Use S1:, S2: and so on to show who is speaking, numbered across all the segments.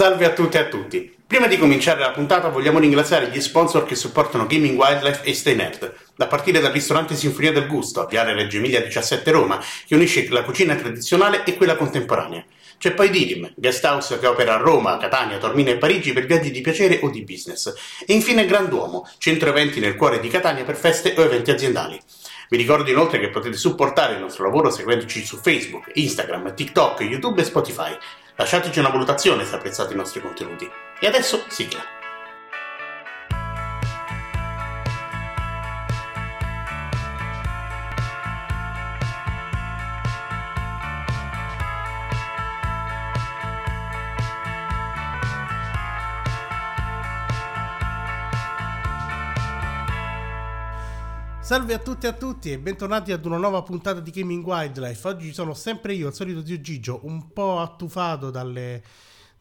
S1: Salve a tutti e a tutti. Prima di cominciare la puntata vogliamo ringraziare gli sponsor che supportano Gaming Wildlife e Stay Nerd, da partire dal ristorante Sinfonia del Gusto, a Viale Reggio Emilia 17 Roma, che unisce la cucina tradizionale e quella contemporanea. C'è poi Didim, guest house che opera a Roma, Catania, Tormino e Parigi per viaggi di piacere o di business. E infine Granduomo, centro eventi nel cuore di Catania per feste o eventi aziendali. Vi ricordo inoltre che potete supportare il nostro lavoro seguendoci su Facebook, Instagram, TikTok, YouTube e Spotify. Lasciateci una valutazione se apprezzate i nostri contenuti. E adesso sigla. Salve a tutti e a tutti e bentornati ad una nuova puntata di Gaming Wildlife. Oggi sono sempre io, il solito zio Gigio, un po' attufato dalle,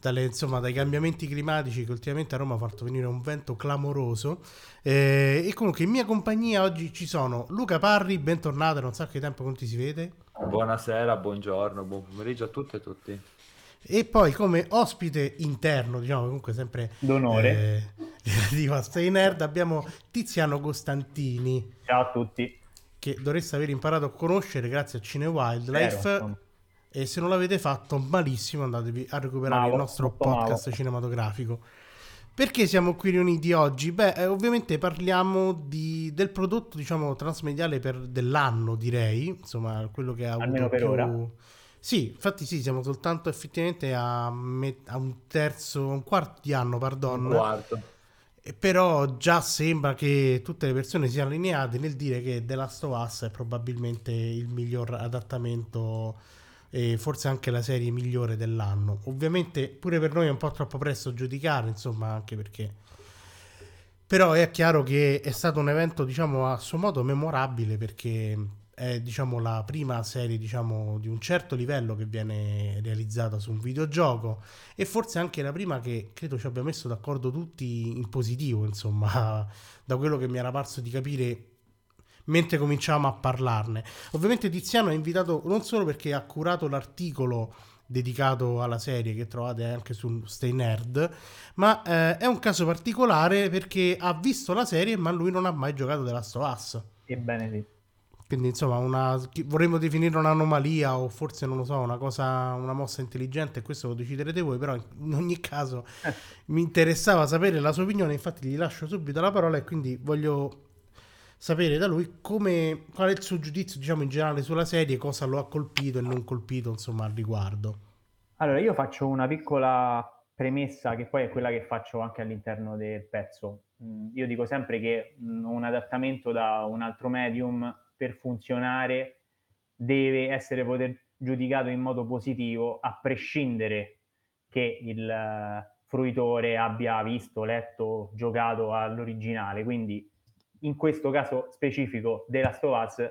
S1: dalle, insomma, dai cambiamenti climatici che ultimamente a Roma ha fatto venire un vento clamoroso. Eh, e comunque in mia compagnia oggi ci sono Luca Parri, bentornato, non so che tempo non ti si vede.
S2: Buonasera, buongiorno, buon pomeriggio a tutte e a tutti.
S1: E poi come ospite interno, diciamo comunque sempre
S3: d'onore,
S1: eh, di Stay Nerd, abbiamo Tiziano Costantini.
S3: Ciao a tutti.
S1: Che dovreste aver imparato a conoscere grazie a Cine Wildlife. Vero. E se non l'avete fatto, malissimo, andatevi a recuperare malo, il nostro podcast malo. cinematografico. Perché siamo qui riuniti oggi? Beh, eh, ovviamente parliamo di, del prodotto, diciamo, transmediale per, dell'anno, direi. Insomma, quello che ha
S3: Almeno avuto per più... ora
S1: sì, infatti sì, siamo soltanto effettivamente a, met- a un terzo, un quarto di anno, pardon.
S3: Un quarto.
S1: Però già sembra che tutte le persone siano allineate nel dire che The Last of Us è probabilmente il miglior adattamento e forse anche la serie migliore dell'anno. Ovviamente pure per noi è un po' troppo presto giudicare, insomma, anche perché... Però è chiaro che è stato un evento, diciamo, a suo modo memorabile perché è diciamo, la prima serie diciamo, di un certo livello che viene realizzata su un videogioco e forse anche la prima che credo ci abbia messo d'accordo tutti in positivo, insomma, da quello che mi era parso di capire mentre cominciavamo a parlarne. Ovviamente Tiziano è invitato non solo perché ha curato l'articolo dedicato alla serie che trovate anche su Stay Nerd, ma eh, è un caso particolare perché ha visto la serie ma lui non ha mai giocato The Last of Us.
S3: Ebbene sì.
S1: Quindi insomma una, vorremmo definire un'anomalia o forse non lo so, una cosa, una mossa intelligente, questo lo deciderete voi, però in ogni caso eh. mi interessava sapere la sua opinione, infatti gli lascio subito la parola e quindi voglio sapere da lui come, qual è il suo giudizio diciamo in generale sulla serie, cosa lo ha colpito e non colpito insomma al riguardo.
S3: Allora io faccio una piccola premessa che poi è quella che faccio anche all'interno del pezzo. Mm, io dico sempre che mm, un adattamento da un altro medium per funzionare deve essere poter giudicato in modo positivo a prescindere che il uh, fruitore abbia visto, letto, giocato all'originale. Quindi in questo caso specifico della Stovaz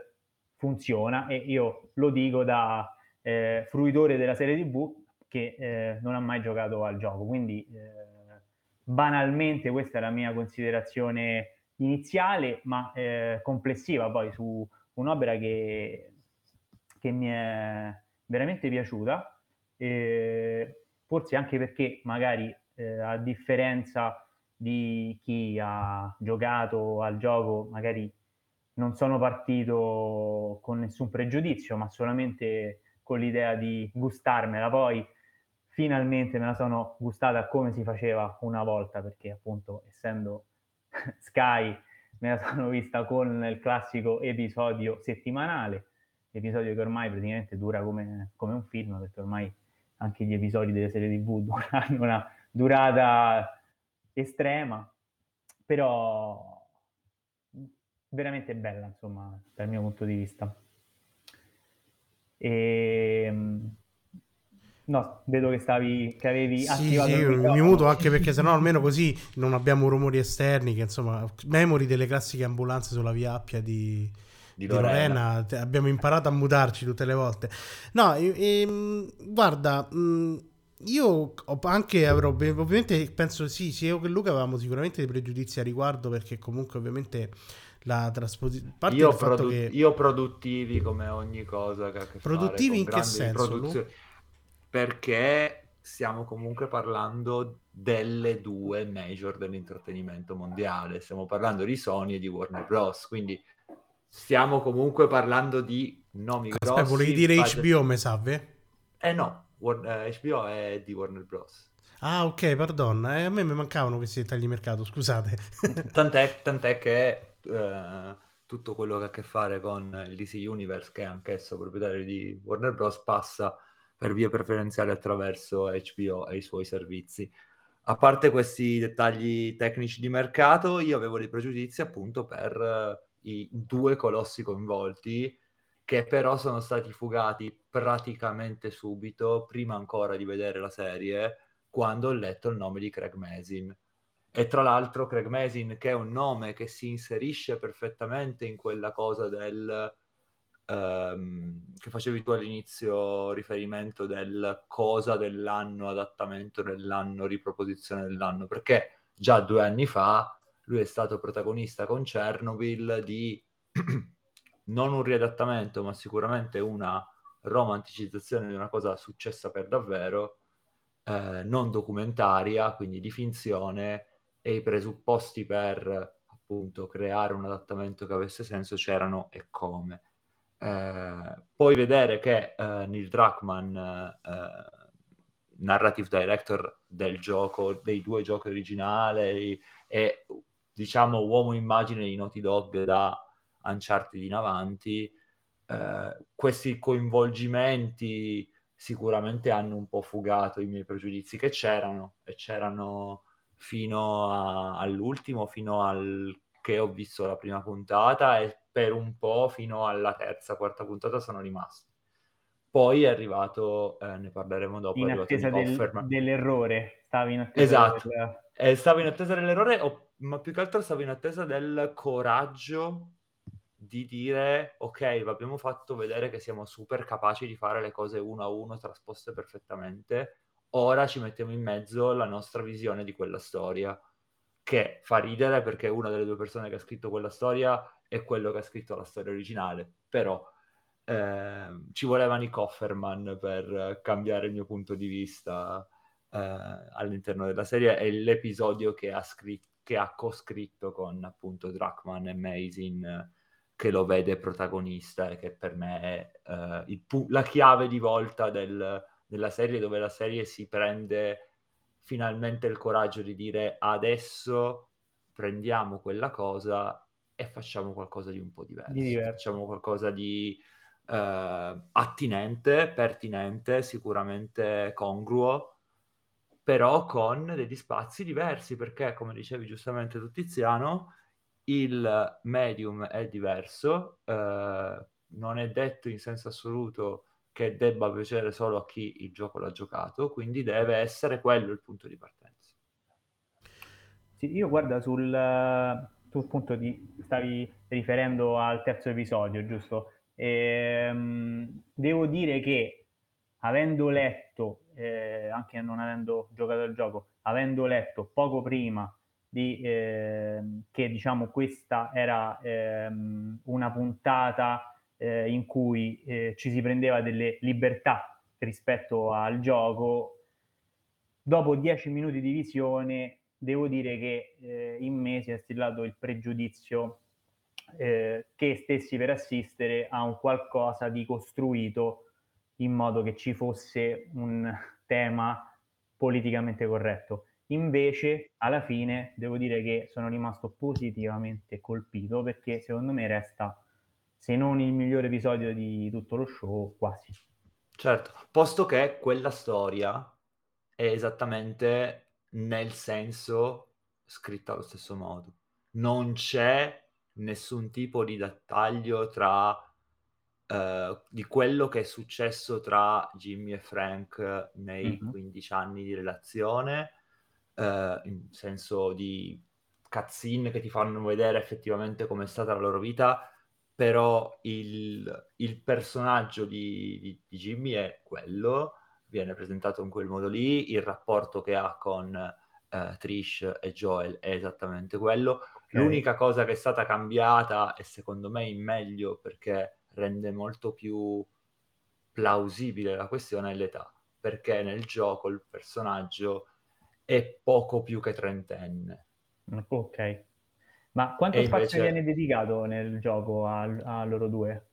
S3: funziona e io lo dico da eh, fruitore della serie TV che eh, non ha mai giocato al gioco. Quindi eh, banalmente questa è la mia considerazione iniziale, ma eh, complessiva poi su un'opera che, che mi è veramente piaciuta, eh, forse anche perché magari eh, a differenza di chi ha giocato al gioco, magari non sono partito con nessun pregiudizio, ma solamente con l'idea di gustarmela. Poi finalmente me la sono gustata come si faceva una volta, perché appunto essendo Sky me la sono vista con il classico episodio settimanale, episodio che ormai praticamente dura come, come un film, perché ormai anche gli episodi delle serie TV hanno una durata estrema, però veramente bella, insomma, dal mio punto di vista. E ehm, No, vedo che stavi che avevi
S1: sì, attivato sì, il mi muto anche perché sennò almeno così non abbiamo rumori esterni che insomma, memori delle classiche ambulanze sulla via Appia di, di, di Lorena. Lorena. abbiamo imparato a mutarci tutte le volte. No, e, e, guarda, io anche avrò ovviamente penso sì, sia io che Luca avevamo sicuramente dei pregiudizi a riguardo perché comunque ovviamente la trasposizione
S2: io, produ- che... io produttivi come ogni cosa che
S1: produttivi in che senso? Produzione
S2: perché stiamo comunque parlando delle due major dell'intrattenimento mondiale, stiamo parlando di Sony e di Warner Bros. Quindi stiamo comunque parlando di nomi
S1: Aspetta,
S2: grossi.
S1: volevi dire
S2: budget-
S1: HBO, me salve?
S2: Eh no, War- eh, HBO è di Warner Bros.
S1: Ah, ok, pardon. Eh, a me mi mancavano questi dettagli di mercato, scusate.
S2: Tant'è, tant'è che eh, tutto quello che ha a che fare con il DC Universe, che è anch'esso proprietario di Warner Bros., passa per via preferenziale attraverso HBO e i suoi servizi. A parte questi dettagli tecnici di mercato, io avevo dei pregiudizi appunto per eh, i due colossi coinvolti, che però sono stati fugati praticamente subito, prima ancora di vedere la serie, quando ho letto il nome di Craig Mazin. E tra l'altro Craig Mazin, che è un nome che si inserisce perfettamente in quella cosa del... ehm, che facevi tu all'inizio riferimento del cosa dell'anno, adattamento dell'anno, riproposizione dell'anno, perché già due anni fa lui è stato protagonista con Chernobyl di non un riadattamento, ma sicuramente una romanticizzazione di una cosa successa per davvero, eh, non documentaria, quindi di finzione, e i presupposti per appunto creare un adattamento che avesse senso c'erano e come. Eh, poi vedere che eh, Neil Druckmann, eh, narrative director del gioco, dei due giochi originali e diciamo uomo immagine di Naughty Dog da Uncharted in avanti, eh, questi coinvolgimenti sicuramente hanno un po' fugato i miei pregiudizi che c'erano e c'erano fino a, all'ultimo, fino al che ho visto la prima puntata e per un po' fino alla terza, quarta puntata sono rimasti. Poi è arrivato, eh, ne parleremo dopo,
S3: In attesa del- dell'errore, stavi in attesa
S2: Esatto.
S3: del-
S2: Eh, stavo in attesa dell'errore, o- ma più che altro stavo in attesa del coraggio di dire ok, vi abbiamo fatto vedere che siamo super capaci di fare le cose uno a uno trasposte perfettamente, ora ci mettiamo in mezzo la nostra visione di quella storia, che fa ridere perché una delle due persone che ha scritto quella storia è quello che ha scritto la storia originale, però ehm, ci voleva Nick Offerman per eh, cambiare il mio punto di vista eh, all'interno della serie è l'episodio che ha, scritto, che ha coscritto con appunto Druckmann e Mazin eh, che lo vede protagonista e che per me è eh, pu- la chiave di volta del- della serie dove la serie si prende finalmente il coraggio di dire adesso prendiamo quella cosa e facciamo qualcosa di un po' diverso,
S3: Di diverso.
S2: facciamo qualcosa di eh, attinente, pertinente, sicuramente congruo, però con degli spazi diversi, perché come dicevi giustamente tu Tiziano, il medium è diverso, eh, non è detto in senso assoluto che debba piacere solo a chi il gioco l'ha giocato, quindi deve essere quello il punto di partenza.
S3: Sì, io guarda sul, sul punto di stavi riferendo al terzo episodio, giusto? Ehm, devo dire che avendo letto, eh, anche non avendo giocato al gioco, avendo letto poco prima di, ehm, che diciamo questa era ehm, una puntata eh, in cui eh, ci si prendeva delle libertà rispetto al gioco, dopo dieci minuti di visione devo dire che eh, in me si è stillato il pregiudizio eh, che stessi per assistere a un qualcosa di costruito in modo che ci fosse un tema politicamente corretto. Invece, alla fine, devo dire che sono rimasto positivamente colpito perché secondo me resta, se non il migliore episodio di tutto lo show, quasi.
S2: Certo, posto che quella storia è esattamente nel senso scritta allo stesso modo. Non c'è nessun tipo di dettaglio tra eh, di quello che è successo tra Jimmy e Frank nei
S3: Mhm.
S2: 15 anni di relazione, eh, in senso di cutscene che ti fanno vedere effettivamente com'è stata la loro vita, però il, il personaggio di, di- di Jimmy è quello, viene presentato in quel modo lì, il rapporto che ha con eh, Trish e Joel è esattamente quello. L'unica cosa che è stata cambiata, e secondo me in meglio perché rende molto più plausibile la questione, è l'età. perché nel gioco il personaggio è poco più che trentenne.
S3: Ok. Ma quanto
S2: E
S3: spazio
S2: invece-
S3: viene dedicato nel gioco a, a loro due?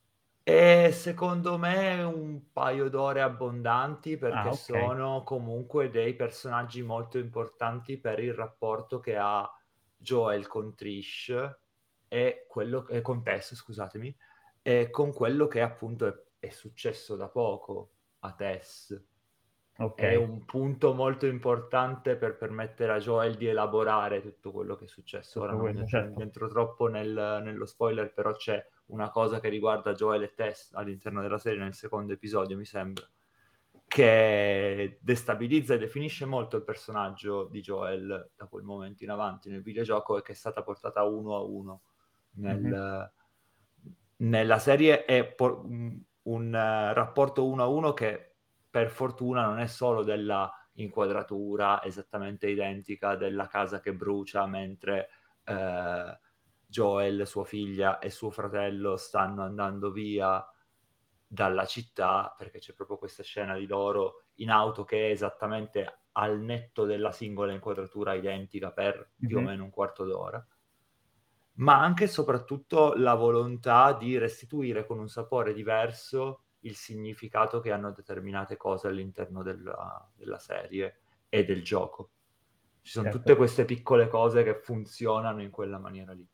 S2: E secondo me un paio d'ore abbondanti perché
S3: Ah, ok.
S2: sono comunque dei personaggi molto importanti per il rapporto che ha Joel con Trish e quello e con Tess, scusatemi, e con quello che appunto è, è successo da poco a Tess.
S3: Ok.
S2: È un punto molto importante per permettere a Joel di elaborare tutto quello che è successo. Ora
S3: Tutto
S2: non
S3: quello,
S2: entro,
S3: certo.
S2: entro troppo nel- nello spoiler, però c'è una cosa che riguarda Joel e Tess all'interno della serie nel secondo episodio, mi sembra, che destabilizza e definisce molto il personaggio di Joel da quel momento in avanti nel videogioco e che è stata portata uno a uno nel,
S3: Mhm.
S2: nella serie è por- un, eh, rapporto uno a uno che per fortuna non è solo della inquadratura esattamente identica della casa che brucia mentre eh, Joel, sua figlia e suo fratello stanno andando via dalla città perché c'è proprio questa scena di loro in auto che è esattamente al netto della singola inquadratura identica per più o
S3: Mhm.
S2: meno un quarto d'ora ma anche e soprattutto la volontà di restituire con un sapore diverso il significato che hanno determinate cose all'interno della, della serie e del gioco. Ci sono
S3: Certo.
S2: tutte queste piccole cose che funzionano in quella maniera lì.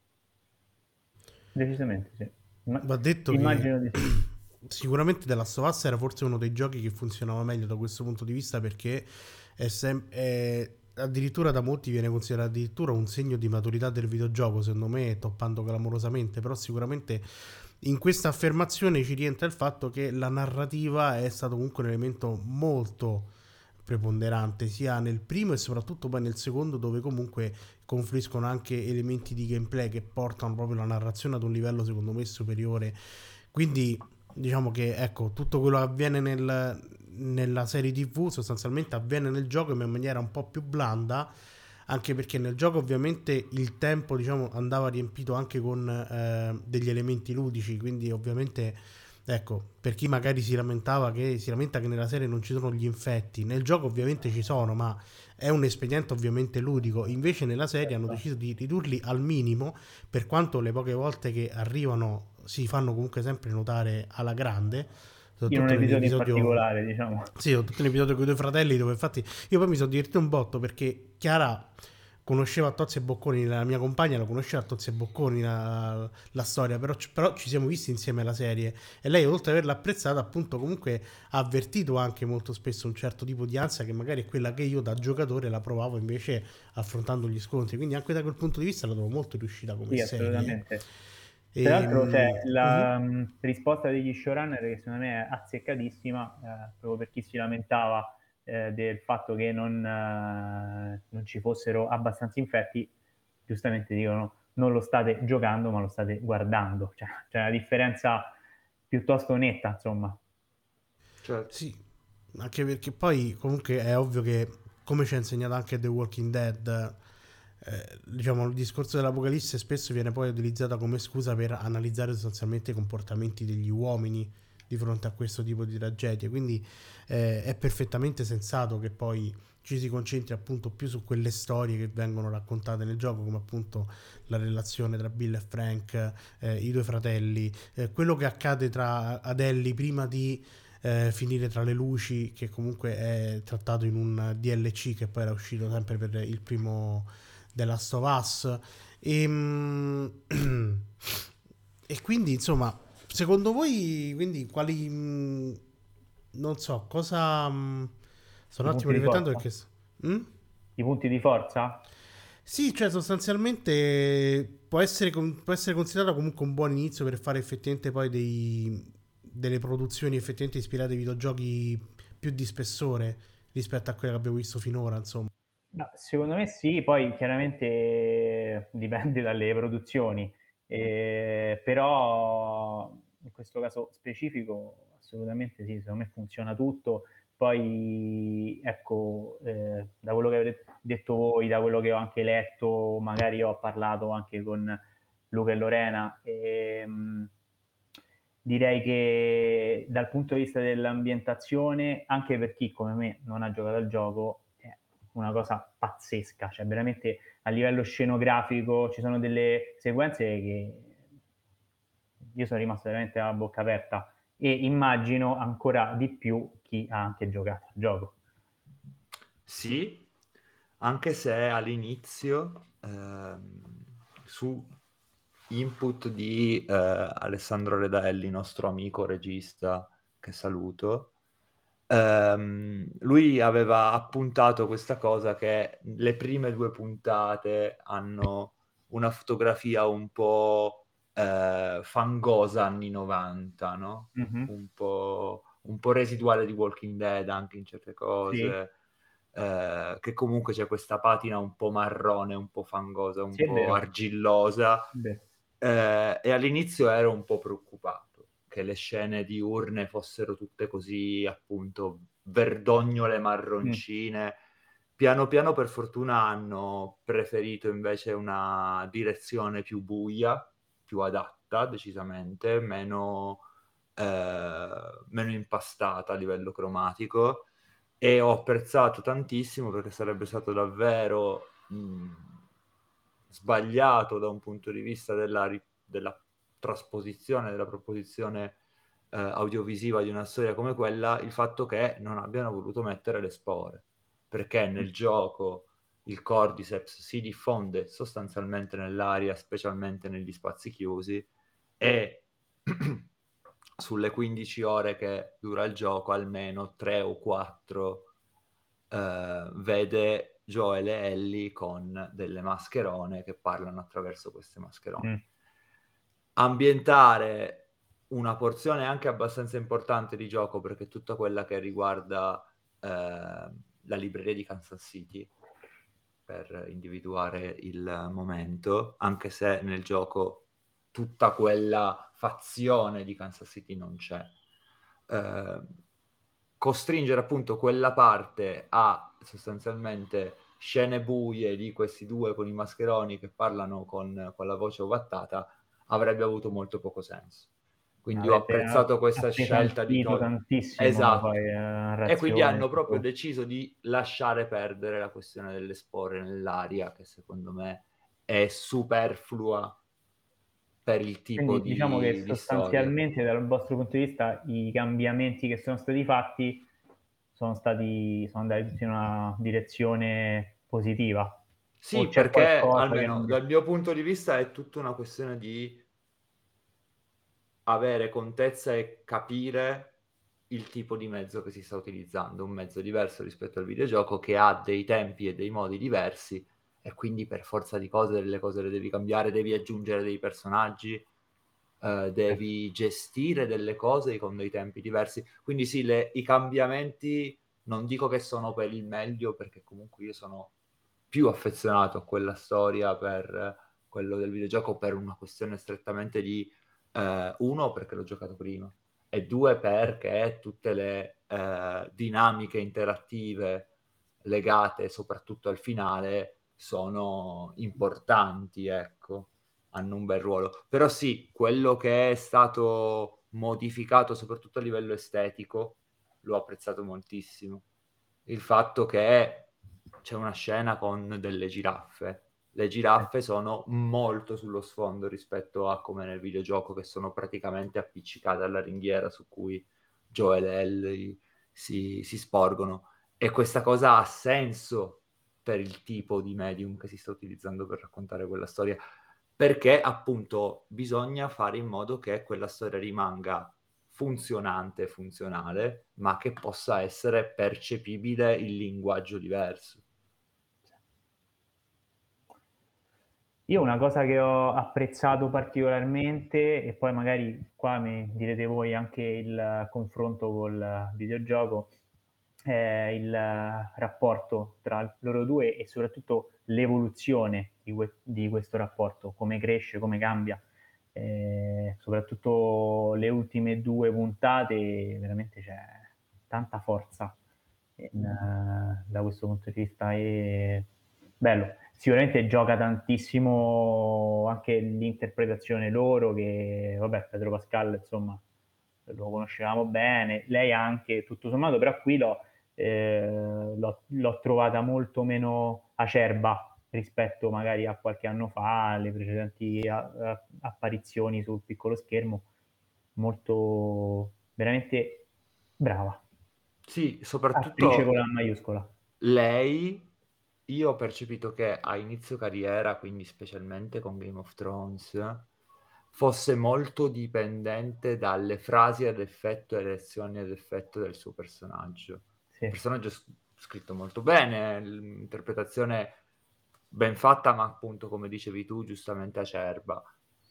S3: Decisamente sì. Ma-
S1: Va detto
S3: immagino di
S1: che sicuramente The Last of Us era forse uno dei giochi che funzionava meglio da questo punto di vista perché è, sem- è- addirittura da molti viene considerato addirittura un segno di maturità del videogioco, secondo me toppando clamorosamente, però sicuramente in questa affermazione ci rientra il fatto che la narrativa è stato comunque un elemento molto preponderante sia nel primo e soprattutto poi nel secondo dove comunque confluiscono anche elementi di gameplay che portano proprio la narrazione ad un livello secondo me superiore. Quindi diciamo che ecco tutto quello che avviene nel- nella serie tv sostanzialmente avviene nel gioco in maniera un po' più blanda anche perché nel gioco ovviamente il tempo diciamo andava riempito anche con eh, degli elementi ludici quindi ovviamente ecco per chi magari si lamentava che si lamenta che nella serie non ci sono gli infetti nel gioco ovviamente ci sono ma è un espediente ovviamente ludico. Invece nella serie hanno deciso di ridurli al minimo per quanto le poche volte che arrivano si fanno comunque sempre notare alla grande.
S3: In un episodio in
S1: nell'episodio-
S3: particolare, diciamo.
S1: sì, ho tutto un episodio con i due fratelli dove infatti io poi mi sono divertito un botto perché Chiara conosceva Tozzi e Bocconi, la mia compagna la conosceva Tozzi e Bocconi la, la storia, però, ci- però ci siamo visti insieme alla serie e lei oltre ad averla apprezzata appunto comunque ha avvertito anche molto spesso un certo tipo di ansia che magari è quella che io da giocatore la provavo invece affrontando gli scontri, quindi anche da quel punto di vista la trovo molto riuscita come
S3: Sì,
S1: serie.
S3: assolutamente.
S1: E,
S3: Tra l'altro
S1: mm,
S3: la mh, risposta degli showrunner che secondo me è azzeccatissima, eh, proprio per chi si lamentava eh, del fatto che non, eh, non ci fossero abbastanza infetti, giustamente dicono non lo state giocando ma lo state guardando, cioè c'è una differenza piuttosto netta, insomma.
S2: Certo.
S1: Sì, anche perché poi comunque è ovvio che, come ci ha insegnato anche The Walking Dead, eh, diciamo il discorso dell'apocalisse spesso viene poi utilizzato come scusa per analizzare sostanzialmente i comportamenti degli uomini di fronte a questo tipo di tragedie. Quindi eh, è perfettamente sensato che poi ci si concentri appunto più su quelle storie che vengono raccontate nel gioco, come appunto la relazione tra Bill e Frank, eh, i due fratelli, eh, quello che accade tra Adelli prima di eh, finire tra le luci, che comunque è trattato in un DLC che poi era uscito sempre per il primo The Last of Us. E, mm, e quindi, insomma, secondo voi, quindi, quali... mm, non so, cosa... mm, sto un attimo riflettendo
S3: forza?
S1: perché... Mm?
S3: I punti di forza?
S1: Sì, cioè sostanzialmente può essere, può essere considerato comunque un buon inizio per fare effettivamente poi dei- delle produzioni effettivamente ispirate ai videogiochi più di spessore rispetto a quelle che abbiamo visto finora, insomma.
S3: No, secondo me sì, poi chiaramente dipende dalle produzioni, eh, però in questo caso specifico assolutamente sì, secondo me funziona tutto. Poi ecco, eh, da quello che avete detto voi, da quello che ho anche letto, magari ho parlato anche con Luca e Lorena, ehm, direi che dal punto di vista dell'ambientazione, anche per chi come me non ha giocato al gioco, una cosa pazzesca, cioè veramente a livello scenografico ci sono delle sequenze che io sono rimasto veramente a bocca aperta e immagino ancora di più chi ha anche giocato al gioco.
S2: Sì, anche se all'inizio ehm, su input di eh, Alessandro Redelli, nostro amico regista, che saluto, ehm, lui aveva appuntato questa cosa che le prime due puntate hanno una fotografia un po' eh, fangosa anni 90, no? Mm-hmm. Un, po', un, po', residuale di Walking Dead anche in certe cose. Sì. Eh, che comunque c'è questa patina un po' marrone, un po' fangosa, un sì, po' argillosa. Eh, e all'inizio ero un po' preoccupato che le scene di urne fossero tutte così, appunto, verdognole marroncine. Mm. Piano piano, per fortuna, hanno preferito invece una direzione più buia, più adatta, decisamente, meno, eh, meno impastata a livello cromatico e ho apprezzato tantissimo perché sarebbe stato davvero mh, sbagliato da un punto di vista della, della trasposizione, della proposizione eh, audiovisiva di una storia come quella, il fatto che non abbiano voluto mettere le spore, perché nel mm. gioco il cordyceps si diffonde sostanzialmente nell'aria, specialmente negli spazi chiusi, e sulle 15 ore che dura il gioco, almeno 3 o 4 eh, vede Joel e Ellie con delle mascherone che parlano attraverso queste mascherone. Mm. Ambientare una porzione anche abbastanza importante di gioco, perché tutta quella che riguarda eh, la libreria di Kansas City, per individuare il momento, anche se nel gioco tutta quella fazione di Kansas City non c'è. Eh, costringere appunto quella parte a sostanzialmente scene buie di questi due con i mascheroni che parlano con, con la voce ovattata avrebbe avuto molto poco senso. Quindi Avete ho apprezzato questa scelta di
S3: tantissimo
S2: esatto. Poi, eh, e quindi hanno proprio deciso di lasciare perdere la questione delle spore nell'aria che secondo me è superflua per il tipo Quindi,
S3: di diciamo che
S2: di
S3: sostanzialmente storia. dal vostro punto di vista i cambiamenti che sono stati fatti sono stati sono andati in una direzione positiva.
S2: Sì, perché almeno non... dal mio punto di vista è tutta una questione di avere contezza e capire il tipo di mezzo che si sta utilizzando, un mezzo diverso rispetto al videogioco che ha dei tempi e dei modi diversi e quindi per forza di cose delle cose le devi cambiare, devi aggiungere dei personaggi, eh, devi gestire delle cose con dei tempi diversi. Quindi sì, le, i cambiamenti non dico che sono per il meglio perché comunque io sono più affezionato a quella storia per quello del videogioco per una questione strettamente di eh, uno perché l'ho giocato prima e due perché tutte le eh, dinamiche interattive legate soprattutto al finale sono importanti, ecco, hanno un bel ruolo. Però sì, quello che è stato modificato soprattutto a livello estetico l'ho apprezzato moltissimo. Il fatto che c'è una scena con delle giraffe. Le giraffe sono molto sullo sfondo rispetto a come nel videogioco che sono praticamente appiccicate alla ringhiera su cui Joel e Ellie si, si sporgono. E questa cosa ha senso per il tipo di medium che si sta utilizzando per raccontare quella storia, perché appunto bisogna fare in modo che quella storia rimanga funzionante funzionale, ma che possa essere percepibile in linguaggio diverso.
S3: Io una cosa che ho apprezzato particolarmente, e poi magari qua mi direte voi anche il confronto col videogioco, eh, il rapporto tra loro due e soprattutto l'evoluzione di, que- di questo rapporto, come cresce, come cambia. Eh, soprattutto le ultime due puntate, veramente c'è tanta forza in, uh, da questo punto di vista. E bello, sicuramente gioca tantissimo anche l'interpretazione loro, che vabbè, Pedro Pascal, insomma, lo conoscevamo bene, lei anche, tutto sommato, però qui l'ho, eh, l'ho, l'ho trovata molto meno acerba rispetto magari a qualche anno fa, alle precedenti a, a, apparizioni sul piccolo schermo, molto veramente brava.
S2: Sì, soprattutto
S3: Attrice con la maiuscola.
S2: lei, io ho percepito che a inizio carriera, quindi specialmente con Game of Thrones, fosse molto dipendente dalle frasi ad effetto e le azioni ad effetto del suo personaggio.
S3: Sì.
S2: Il personaggio è scritto molto bene, l'interpretazione ben fatta, ma appunto, come dicevi tu, giustamente acerba.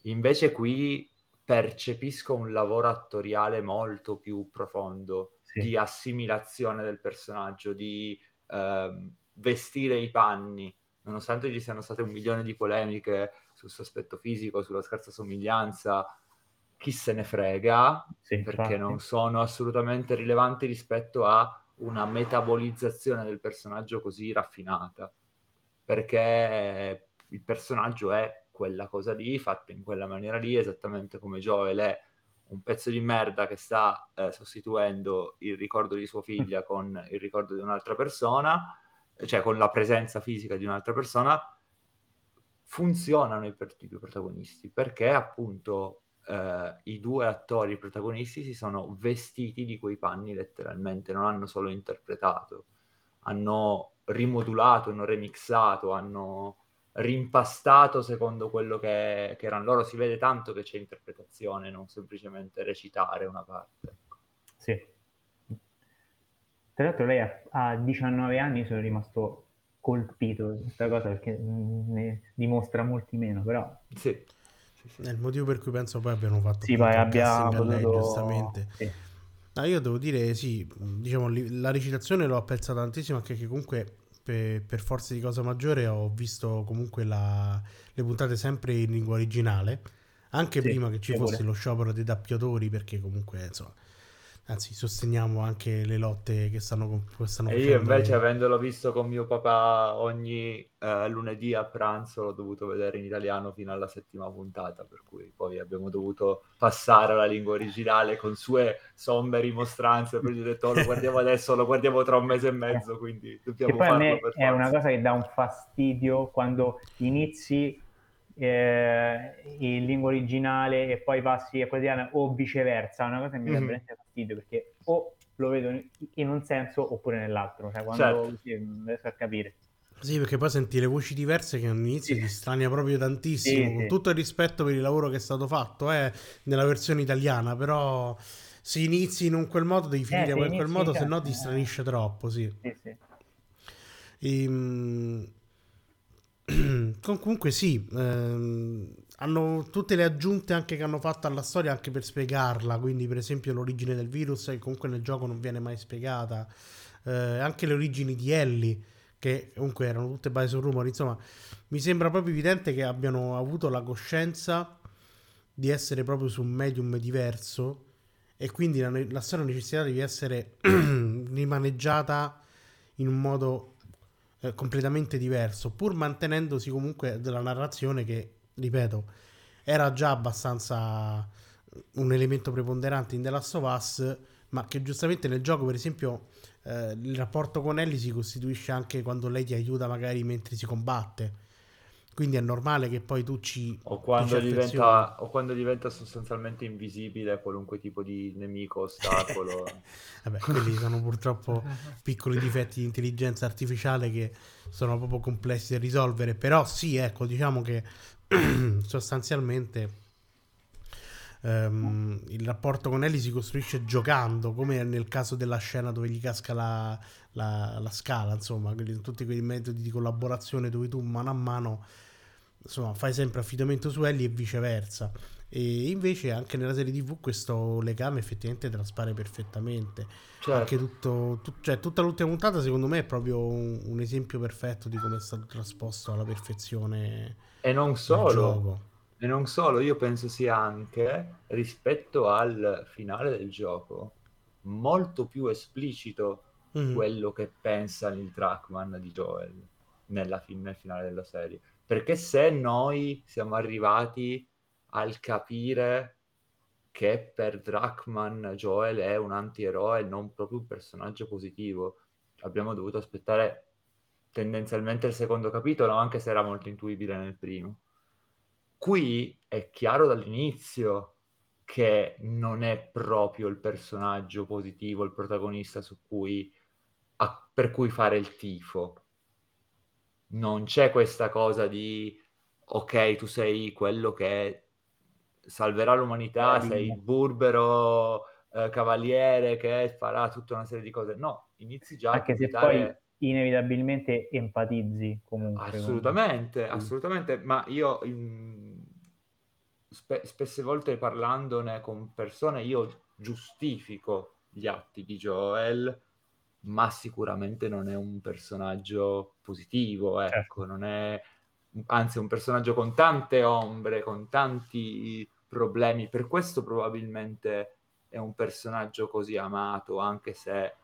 S2: Invece qui percepisco un lavoro attoriale molto più profondo
S3: Sì.
S2: di assimilazione del personaggio, di ehm, vestire i panni, nonostante ci siano state un milione di polemiche sul suo aspetto fisico, sulla scarsa somiglianza, chi se ne frega,
S3: Sì,
S2: perché
S3: infatti.
S2: non sono assolutamente rilevanti rispetto a una metabolizzazione del personaggio così raffinata, perché il personaggio è quella cosa lì, fatta in quella maniera lì, esattamente come Joel è un pezzo di merda che sta eh, sostituendo il ricordo di sua figlia con il ricordo di un'altra persona, cioè con la presenza fisica di un'altra persona, funzionano i, per- i due protagonisti perché appunto eh, i due attori protagonisti si sono vestiti di quei panni letteralmente, non hanno solo interpretato, hanno rimodulato, hanno remixato, hanno rimpastato secondo quello che, che erano loro. Si vede tanto che c'è interpretazione, non semplicemente recitare una parte.
S3: Sì. Tra l'altro lei a, a 19 anni sono rimasto colpito da questa cosa perché mm, ne dimostra molti meno, però
S2: Sì. Sì, sì.
S1: È il motivo per cui penso poi abbiano fatto
S3: sì, poi abbia
S1: a lei,
S3: potuto...
S1: giustamente.
S3: Sì.
S1: No, io devo dire sì, diciamo, li- la recitazione l'ho apprezzata tantissimo anche che comunque per, per forza di cosa maggiore ho visto comunque la- le puntate sempre in lingua originale, anche
S3: Sì,
S1: prima che ci fosse
S3: pure.
S1: lo sciopero dei doppiatori, perché comunque insomma, anzi sosteniamo anche le lotte che stanno, che stanno
S2: E io invece,
S1: le-
S2: avendolo visto con mio papà ogni eh, lunedì a pranzo, l'ho dovuto vedere in italiano fino alla settima puntata, per cui poi abbiamo dovuto passare alla lingua originale con sue somme rimostranze. Poi ho detto, "Oh, lo guardiamo adesso, lo guardiamo tra un mese e mezzo, quindi dobbiamo
S3: poi a
S2: farlo
S3: me
S2: per
S3: è una
S2: forza.
S3: cosa che dà un fastidio quando inizi eh, in lingua originale e poi passi a quella italiana o viceversa, è una cosa che mi dà
S1: Mhm.
S3: veramente fastidio perché o lo vedo in- un senso oppure nell'altro, cioè quando
S2: Certo.
S3: sì, non riesco a capire.
S1: Sì, perché poi senti le voci diverse che all'inizio
S3: Sì.
S1: ti strania proprio tantissimo,
S3: Sì,
S1: con
S3: sì.
S1: tutto il rispetto per il lavoro che è stato fatto eh, nella versione italiana, però se inizi in un quel modo devi finire
S3: se
S1: poi in quel modo, se no ti
S3: eh.
S1: stranisce troppo, sì.
S3: Sì, sì.
S1: Ehm, com- comunque sì, ehm, hanno tutte le aggiunte anche che hanno fatto alla storia anche per spiegarla, quindi per esempio l'origine del virus che comunque nel gioco non viene mai spiegata, eh, anche le origini di Ellie che comunque erano tutte base su rumori, insomma mi sembra proprio evidente che abbiano avuto la coscienza di essere proprio su un medium diverso e quindi la, la storia necessità di essere rimaneggiata in un modo eh, completamente diverso, pur mantenendosi comunque della narrazione che, ripeto, era già abbastanza un elemento preponderante in The Last of Us, ma che giustamente nel gioco, per esempio, eh, il rapporto con Ellie si costituisce anche quando lei ti aiuta magari mentre si combatte. Quindi è normale che poi tu ci...
S2: O quando,
S1: ci
S2: diventa, o quando diventa sostanzialmente invisibile qualunque tipo di nemico, ostacolo.
S1: Vabbè, quelli sono purtroppo piccoli difetti di intelligenza artificiale che sono proprio complessi da risolvere. Però sì, ecco, diciamo che sostanzialmente ehm, il rapporto con Ellie si costruisce giocando, come nel caso della scena dove gli casca la, la- la scala, insomma, tutti quei metodi di collaborazione dove tu mano a mano insomma, fai sempre affidamento su Ellie e viceversa. E invece anche nella serie TV questo legame effettivamente traspare perfettamente.
S2: Certo.
S1: Anche tutto, tu- cioè, tutta l'ultima puntata, secondo me, è proprio un, un esempio perfetto di come è stato trasposto alla perfezione
S2: E non
S1: il
S2: solo,
S1: gioco.
S2: E non solo, io penso sia anche rispetto al finale del gioco molto più esplicito
S1: Mhm.
S2: quello che pensa il Trackman di Joel nella fi- nel finale della serie. Perché se noi siamo arrivati al capire che per Drachman Joel è un antieroe, non proprio un personaggio positivo. Abbiamo dovuto aspettare tendenzialmente il secondo capitolo, anche se era molto intuibile nel primo. Qui è chiaro dall'inizio che non è proprio il personaggio positivo, il protagonista su cui, a, per cui fare il tifo. Non c'è questa cosa di ok, tu sei quello che salverà l'umanità, sei il burbero eh, cavaliere che farà tutta una serie di cose. No, inizi già
S3: Anche a se poi inevitabilmente empatizzi comunque.
S2: Assolutamente, comunque. assolutamente, ma io in... spe- spesse volte parlandone con persone, io giustifico gli atti di Joel, ma sicuramente non è un personaggio positivo, ecco, certo. non è anzi un personaggio con tante ombre, con tanti problemi, per questo probabilmente è un personaggio così amato, anche se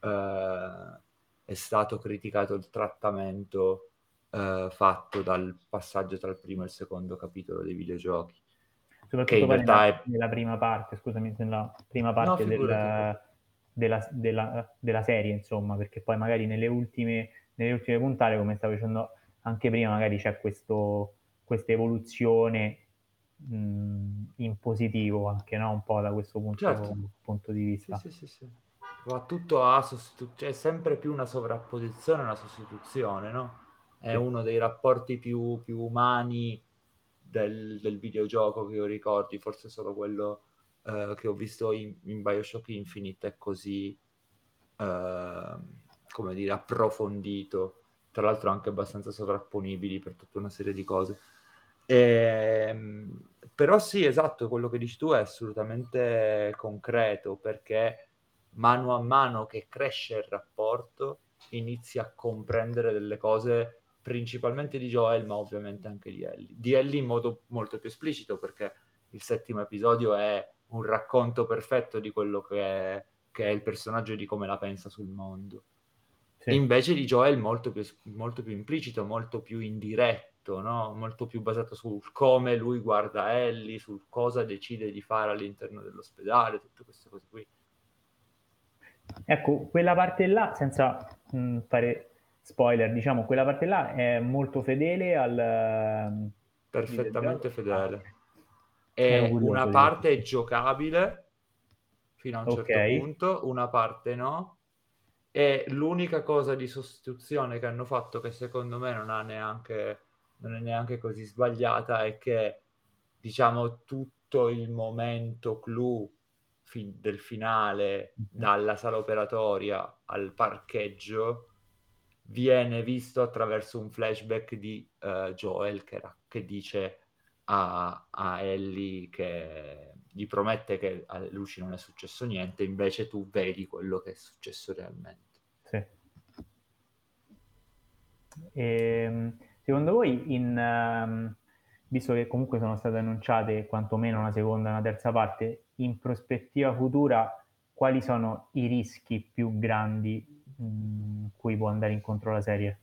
S2: eh, è stato criticato il trattamento eh, fatto dal passaggio tra il primo e il secondo capitolo dei videogiochi.
S3: Soprattutto realtà nella, è... nella prima parte, scusami, nella prima parte no, del, della, della, della, serie, insomma, perché poi magari nelle ultime, nelle ultime puntate, come stavo dicendo anche prima magari c'è questo, questa evoluzione mh, in positivo anche no? un po' da questo punto, certo. punto di vista.
S2: Sì, sì, sì. Va tutto a sostituzione, c'è sempre più una sovrapposizione, una sostituzione, no? È uno dei rapporti più, più umani del, del, videogioco che io ricordi, forse solo quello uh, che ho visto in, in, Bioshock Infinite è così, uh, come dire, approfondito tra l'altro anche abbastanza sovrapponibili per tutta una serie di cose. E, ehm, però sì, esatto, quello che dici tu è assolutamente concreto perché mano a mano che cresce il rapporto inizi a comprendere delle cose principalmente di Joel, ma ovviamente anche di Ellie. Di Ellie in modo molto più esplicito perché il settimo episodio è un racconto perfetto di quello che è, che è il personaggio e di come la pensa sul mondo. Sì. Invece di Joel molto più, molto più implicito, molto più indiretto, no? molto più basato sul come lui guarda Ellie, sul cosa decide di fare all'interno dell'ospedale, tutte queste cose qui.
S3: Ecco, quella parte là, senza mh, mm, fare spoiler, diciamo, quella parte là è molto fedele al...
S2: Mm, Perfettamente fedele. È una parte è giocabile fino a un certo okay. punto, una parte no, e l'unica cosa di sostituzione che hanno fatto, che secondo me non, ha neanche, non è neanche così sbagliata, è che diciamo tutto il momento clou fi- del finale, mhm. dalla sala operatoria al parcheggio, viene visto attraverso un flashback di uh, Joel che, che dice a, a, Ellie che gli promette che a Lucy non è successo niente, invece tu vedi quello che è successo realmente. Sì.
S3: E, ehm, secondo voi, in, um, visto che comunque sono state annunciate quantomeno una seconda e una terza parte, in prospettiva futura, quali sono i rischi più grandi mh, cui può andare incontro la serie?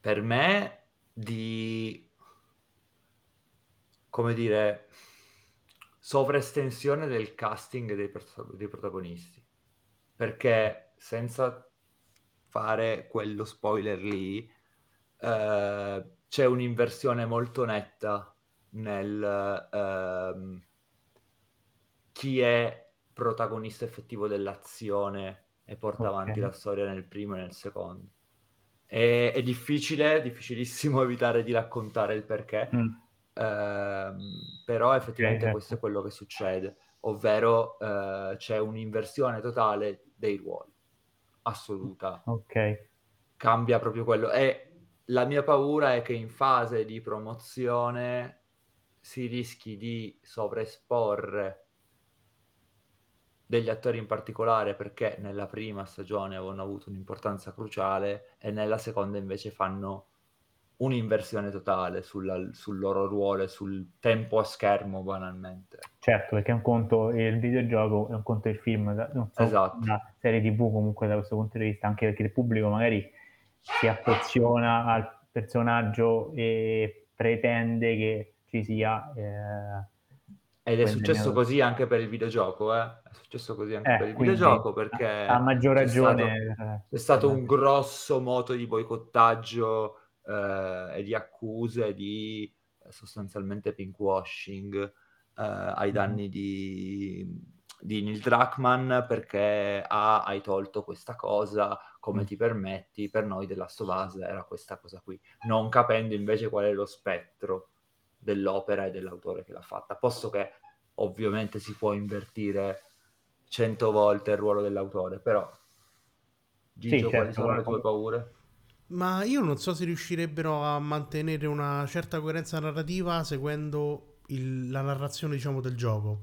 S2: Per me di, come dire, sovraestensione del casting dei, dei protagonisti. Perché senza fare quello spoiler lì, eh, c'è un'inversione molto netta nel eh, chi è protagonista effettivo dell'azione e porta okay. avanti la storia nel primo e nel secondo. E, è difficile, difficilissimo evitare di raccontare il perché, mm. eh, però effettivamente okay, questo è quello che succede, ovvero eh, c'è un'inversione totale dei ruoli assoluta.
S3: Ok.
S2: Cambia proprio quello. E la mia paura è che in fase di promozione si rischi di sovraesporre degli attori in particolare perché nella prima stagione avevano avuto un'importanza cruciale e nella seconda invece fanno un'inversione totale sulla, sul loro ruolo e sul tempo a schermo banalmente.
S3: Certo, perché è un conto il videogioco, è un conto il film, non so, esatto. una serie tv comunque da questo punto di vista, anche perché il pubblico magari si affeziona al personaggio e pretende che ci sia eh,
S2: Ed è successo così anche per il videogioco, eh? È successo così anche
S3: eh,
S2: per il videogioco perché
S3: a maggior ragione
S2: stato, c'è stato un grosso moto di boicottaggio eh, e di accuse di eh, sostanzialmente pinkwashing eh, ai danni mm-hmm. di, di Neil Druckmann perché ah, hai tolto questa cosa, come mm. ti permetti? Per noi della Stovaz era questa cosa qui, non capendo invece qual è lo spettro dell'opera e dell'autore che l'ha fatta, posto che ovviamente si può invertire cento volte il ruolo dell'autore, però Gigio, sì, certo, quali sono le tue paure?
S1: Ma io non so se riuscirebbero a mantenere una certa coerenza narrativa seguendo il, la narrazione, diciamo, del gioco.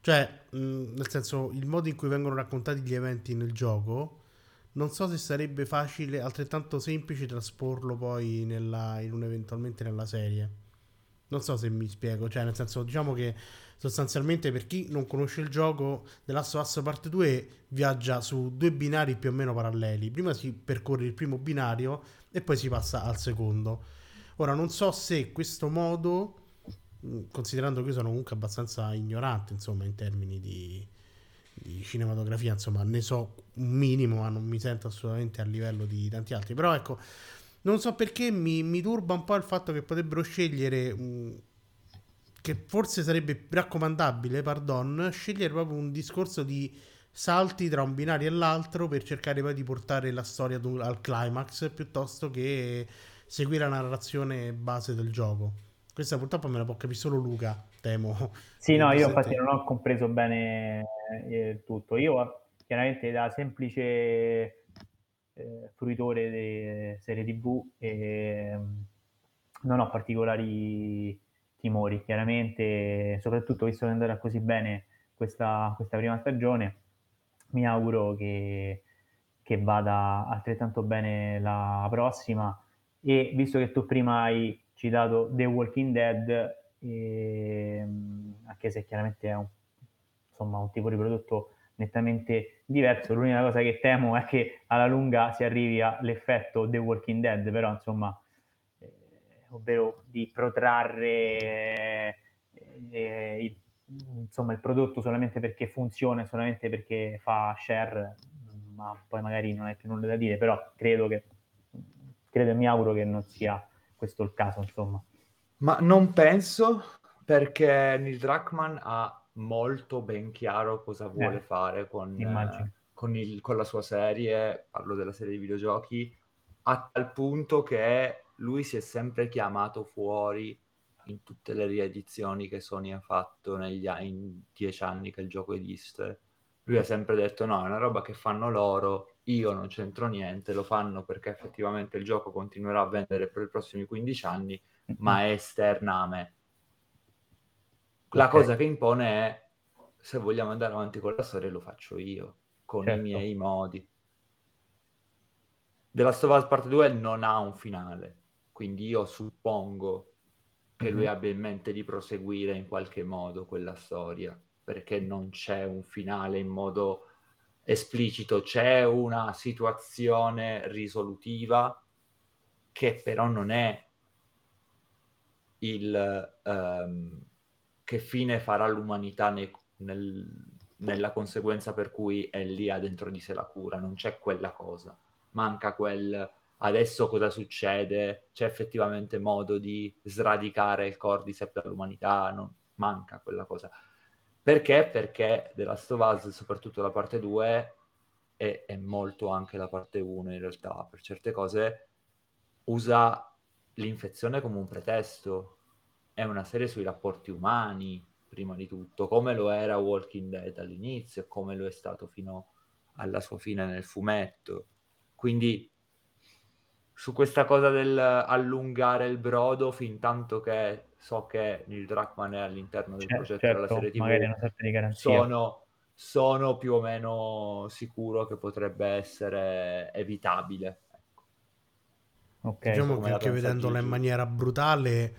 S1: Cioè, mh, nel senso, il modo in cui vengono raccontati gli eventi nel gioco, non so se sarebbe facile, altrettanto semplice trasporlo poi nella, in un, eventualmente nella serie. Non so se mi spiego, cioè nel senso diciamo che sostanzialmente per chi non conosce il gioco, The Last of Us Part 2 viaggia su due binari più o meno paralleli. Prima si percorre il primo binario e poi si passa al secondo. Ora non so se questo modo, mm, considerando che io sono comunque abbastanza ignorante insomma in termini di, di cinematografia, insomma ne so un minimo ma non mi sento assolutamente a livello di tanti altri, però ecco non so perché mi, mi turba un po' il fatto che potrebbero scegliere, che forse sarebbe raccomandabile, pardon, scegliere proprio un discorso di salti tra un binario e l'altro per cercare poi di portare la storia al climax piuttosto che seguire la narrazione base del gioco. Questa purtroppo me la può capire solo Luca, temo.
S3: Sì, no, io infatti non ho compreso bene eh, tutto. Io chiaramente da semplice eh, fruitore di serie tv e mm, non ho particolari timori, chiaramente, soprattutto visto che è andata così bene questa, questa prima stagione, mi auguro che, che, vada altrettanto bene la prossima. E visto che tu prima hai citato The Walking Dead, e, mm, anche se chiaramente è un, insomma, un tipo di prodotto nettamente diverso. L'unica cosa che temo è che alla lunga si arrivi all'effetto The Walking Dead, però insomma, eh, ovvero di protrarre eh, il, insomma, il prodotto solamente perché funziona, solamente perché fa share, ma poi magari non hai più nulla da dire, però credo che credo e mi auguro che non sia questo il caso, insomma.
S2: Ma non penso perché Neil Druckmann ha molto ben chiaro cosa vuole eh, fare con, eh, con, il, con, la sua serie, parlo della serie di videogiochi, a tal punto che lui si è sempre chiamato fuori in tutte le riedizioni che Sony ha fatto negli anni, in dieci anni che il gioco esiste. Lui ha sempre detto no, è una roba che fanno loro, io non c'entro niente, lo fanno perché effettivamente il gioco continuerà a vendere per i prossimi 15 anni, ma è esterna a me la okay. cosa che impone è se vogliamo andare avanti con la storia lo faccio io, con certo. i miei modi. The Last of Us Part 2 non ha un finale, quindi io suppongo che lui mhm. abbia in mente di proseguire in qualche modo quella storia, perché non c'è un finale in modo esplicito, c'è una situazione risolutiva che però non è il... Um, che fine farà l'umanità nei, nel, nella conseguenza per cui è lì ha dentro di sé la cura, non c'è quella cosa, manca quel adesso cosa succede, c'è effettivamente modo di sradicare il cordyceps dall'umanità, non, manca quella cosa. Perché? Perché The Last of Us, soprattutto la parte 2, e, e molto anche la parte 1 in realtà, per certe cose, usa l'infezione come un pretesto, è una serie sui rapporti umani, prima di tutto, come lo era Walking Dead all'inizio e come lo è stato fino alla sua fine nel fumetto. Quindi su questa cosa del allungare il brodo fin tanto che so che Neil Druckmann è all'interno del certo, progetto della serie TV, sono, sono più o meno sicuro che potrebbe essere evitabile.
S1: Ecco. Okay. Diciamo che anche vedendola in maniera brutale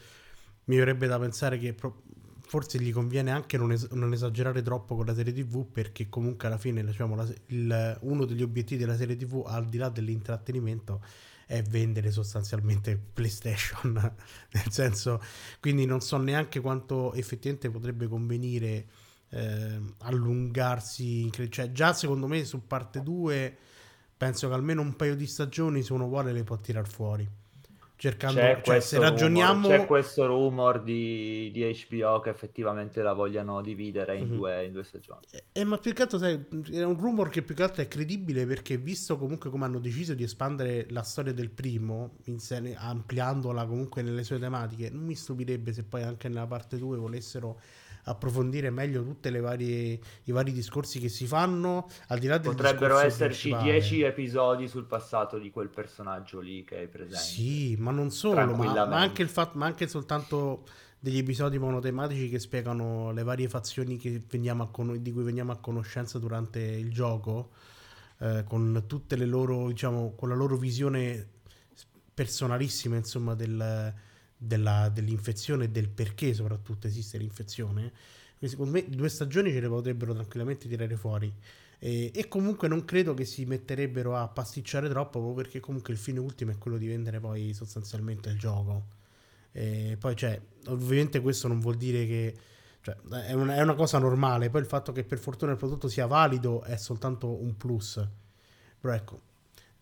S1: mi verrebbe da pensare che pro- forse gli conviene anche non, es- non, esagerare troppo con la serie TV perché comunque alla fine diciamo, la, il, uno degli obiettivi della serie TV al di là dell'intrattenimento è vendere sostanzialmente PlayStation, nel senso, quindi non so neanche quanto effettivamente potrebbe convenire eh, allungarsi, cioè già secondo me su parte 2 penso che almeno un paio di stagioni se uno vuole le può tirar fuori cercando
S2: c'è
S1: cioè, se ragioniamo
S2: rumor, c'è questo rumor di, di, HBO che effettivamente la vogliano dividere in, mm-hmm. due, in due, stagioni
S1: eh, eh, ma più che altro sai, è un rumor che più che altro è credibile perché visto comunque come hanno deciso di espandere la storia del primo sen- ampliandola comunque nelle sue tematiche non mi stupirebbe se poi anche nella parte 2 volessero approfondire meglio tutti i vari discorsi che si fanno al di là del
S2: potrebbero esserci principale. dieci episodi sul passato di quel personaggio lì che hai presente
S1: sì ma non solo ma, ma, anche il fatto ma anche soltanto degli episodi monotematici che spiegano le varie fazioni con- di cui veniamo a conoscenza durante il gioco eh, con tutte le loro diciamo con la loro visione personalissima insomma del della, dell'infezione e del perché soprattutto esiste l'infezione. Quindi secondo me due stagioni ce le potrebbero tranquillamente tirare fuori. E, e, comunque non credo che si metterebbero a pasticciare troppo perché comunque il fine ultimo è quello di vendere poi sostanzialmente il gioco. E poi cioè, ovviamente questo non vuol dire che cioè, è, una, è una cosa normale, poi il fatto che per fortuna il prodotto sia valido è soltanto un plus. Però ecco,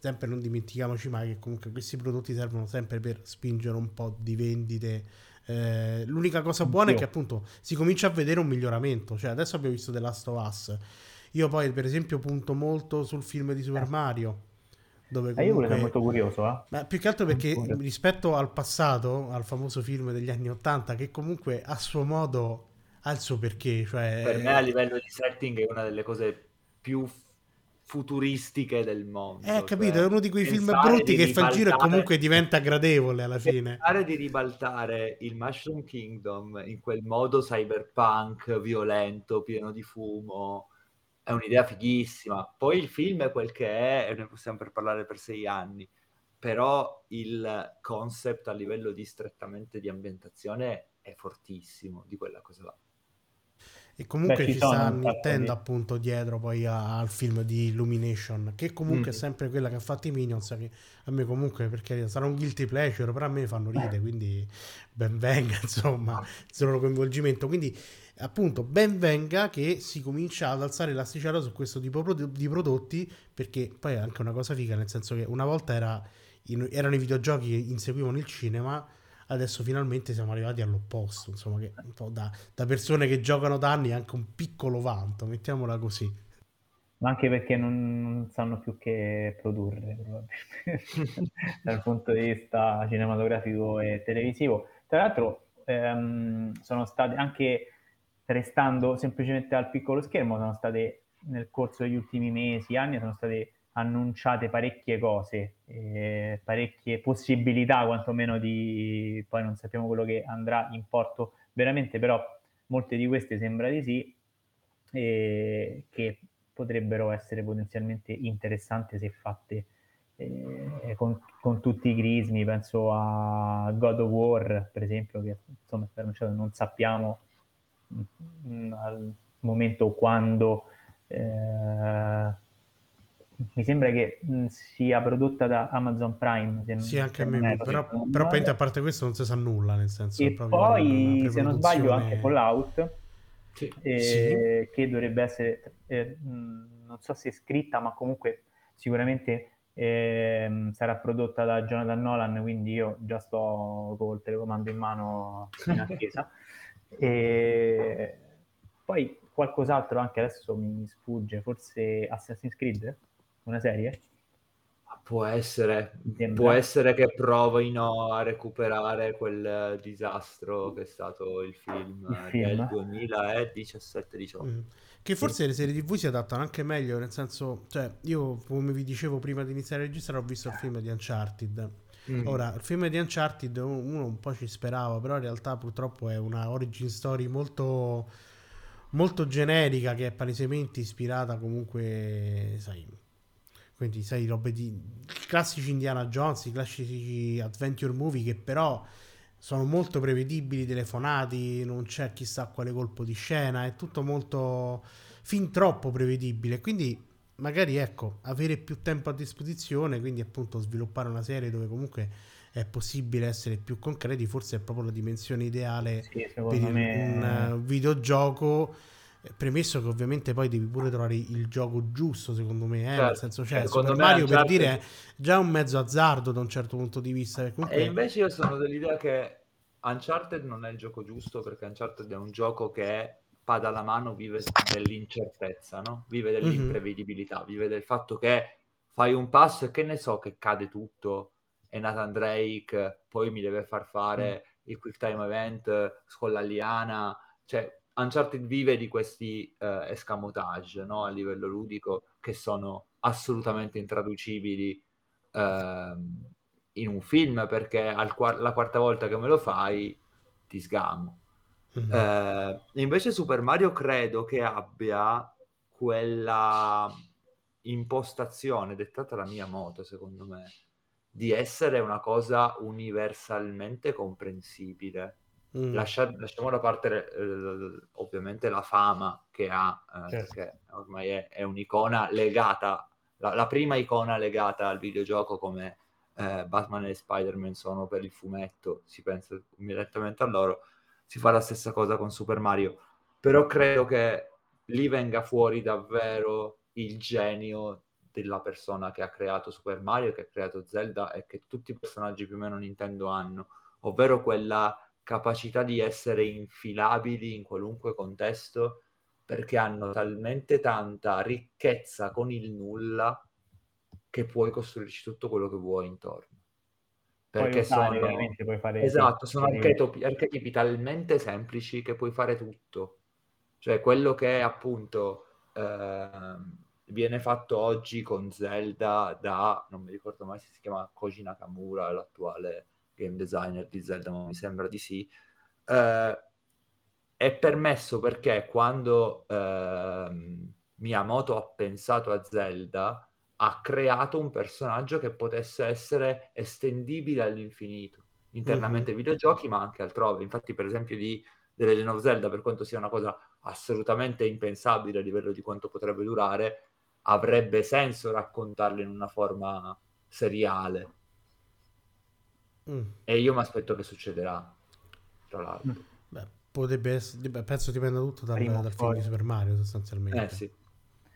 S1: sempre non dimentichiamoci mai che comunque questi prodotti servono sempre per spingere un po' di vendite. Eh, l'unica cosa buona è che appunto si comincia a vedere un miglioramento. Cioè, adesso abbiamo visto The Last of Us. Io poi, per esempio, punto molto sul film di Super eh. Mario.
S3: Dove comunque... eh, io sono molto curioso. Eh?
S1: Ma più che altro perché rispetto al passato, al famoso film degli anni Ottanta, che comunque a suo modo ha il suo perché. Cioè...
S2: Per me a livello di setting è una delle cose più futuristiche del mondo.
S1: Eh, capito, cioè, è uno di quei film brutti che fa il giro e comunque diventa gradevole alla fine.
S2: Pensare di ribaltare il Mushroom Kingdom in quel modo cyberpunk, violento, pieno di fumo, è un'idea fighissima. Poi il film è quel che è e ne possiamo per parlare per sei anni, però il concept a livello di strettamente di ambientazione è fortissimo di quella cosa là.
S1: E comunque Beh, ci, ci sta Nintendo di... appunto dietro poi al film di Illumination, che comunque mm. è sempre quella che ha fatto i Minions, che a me comunque perché sarà un guilty pleasure, però a me fanno ridere, quindi ben venga insomma il loro coinvolgimento. Quindi appunto ben venga che si comincia ad alzare l'asticella su questo tipo di prodotti, perché poi è anche una cosa figa, nel senso che una volta era, erano i videogiochi che inseguivano il cinema adesso finalmente siamo arrivati all'opposto, insomma, che un po' da, da persone che giocano da anni anche un piccolo vanto, mettiamola così.
S3: Ma anche perché non, non sanno più che produrre, dal punto di vista cinematografico e televisivo. Tra l'altro, ehm, sono state anche restando semplicemente al piccolo schermo, sono state nel corso degli ultimi mesi, anni, sono state annunciate parecchie cose, eh, parecchie possibilità quantomeno di... poi non sappiamo quello che andrà in porto veramente, però molte di queste sembra di sì, eh, che potrebbero essere potenzialmente interessanti se fatte eh, con, con, tutti i crismi, penso a God of War per esempio, che insomma non sappiamo mh, mm, al momento quando... Eh, mi sembra che mh, sia prodotta da Amazon Prime.
S1: Se sì, anche a me, però, però poi a parte questo non si sa nulla, nel senso
S3: E poi, se non sbaglio, anche Fallout, sì. Eh, sì. che dovrebbe essere, eh, non so se è scritta, ma comunque sicuramente eh, sarà prodotta da Jonathan Nolan, quindi io già sto col telecomando in mano in attesa. e poi qualcos'altro anche adesso mi sfugge, forse Assassin's Creed? Una serie?
S2: Può essere, può essere che provino a recuperare quel disastro che è stato il film, il film. del 2017-18. Mm.
S1: Che forse sì. le serie TV si adattano anche meglio, nel senso, cioè, io come vi dicevo prima di iniziare a registrare ho visto il film di Uncharted. Mm. Ora, il film di Uncharted uno un po' ci sperava, però in realtà purtroppo è una origin story molto molto generica che è palesemente ispirata comunque, sai, quindi sai robe di classici Indiana Jones, i classici adventure movie che però sono molto prevedibili, telefonati, non c'è chissà quale colpo di scena, è tutto molto fin troppo prevedibile, quindi magari ecco, avere più tempo a disposizione, quindi appunto sviluppare una serie dove comunque è possibile essere più concreti, forse è proprio la dimensione ideale
S3: Sì,
S1: per
S3: me...
S1: un uh, videogioco. Eh, Premesso che ovviamente poi devi pure trovare il gioco giusto, secondo me, eh, nel
S2: Certo,
S1: senso, cioè,
S2: secondo
S1: Super Mario per dire è già un mezzo azzardo da un certo punto di vista. perché
S2: E
S1: comunque-
S2: invece io sono dell'idea che Uncharted non è il gioco giusto perché Uncharted è un gioco che pada alla mano vive dell'incertezza, no? Vive
S1: Mhm.
S2: dell'imprevedibilità, vive del fatto che fai un passo e che ne so che cade tutto e Nathan Drake poi mi deve far fare il quick time event con la liana, cioè Uncharted vive di questi eh, escamotage no? a livello ludico che sono assolutamente intraducibili ehm, in un film perché al quar- la quarta volta che me lo fai ti sgamo.
S1: Mhm.
S2: Eh, invece Super Mario credo che abbia quella impostazione dettata da mia moto, secondo me, di essere una cosa universalmente comprensibile.
S1: Mm.
S2: Lascia- lasciamo da parte eh, ovviamente la fama che ha, eh,
S3: Certo.
S2: perché ormai è, è un'icona legata, la, la prima icona legata al videogioco come eh, Batman e Spider-Man sono per il fumetto, si pensa immediatamente a loro, si fa la stessa cosa con Super Mario, però credo che lì venga fuori davvero il genio della persona che ha creato Super Mario, che ha creato Zelda e che tutti i personaggi più o meno Nintendo hanno, ovvero quella capacità di essere infilabili in qualunque contesto perché hanno talmente tanta ricchezza con il nulla che puoi costruirci tutto quello che vuoi intorno. Perché
S3: usare,
S2: sono
S3: fare...
S2: Esatto, sono archetipi, archetipi talmente semplici che puoi fare tutto. Cioè quello che appunto ehm, viene fatto oggi con Zelda da, non mi ricordo mai se si chiama Koji Nakamura, l'attuale game designer di Zelda, ma mi sembra di sì, eh, è permesso perché quando ehm, Miyamoto ha pensato a Zelda ha creato un personaggio che potesse essere estendibile all'infinito internamente ai videogiochi ma anche altrove. Infatti per esempio di The Legend of Zelda per quanto sia una cosa assolutamente impensabile a livello di quanto potrebbe durare avrebbe senso raccontarlo in una forma seriale
S1: Mm.
S2: e io mi aspetto che succederà tra l'altro
S3: Mm.
S1: Beh, potrebbe essere, beh, penso dipenda tutto dal,
S3: Prima
S1: dal film di Super Mario sostanzialmente.
S2: eh sì,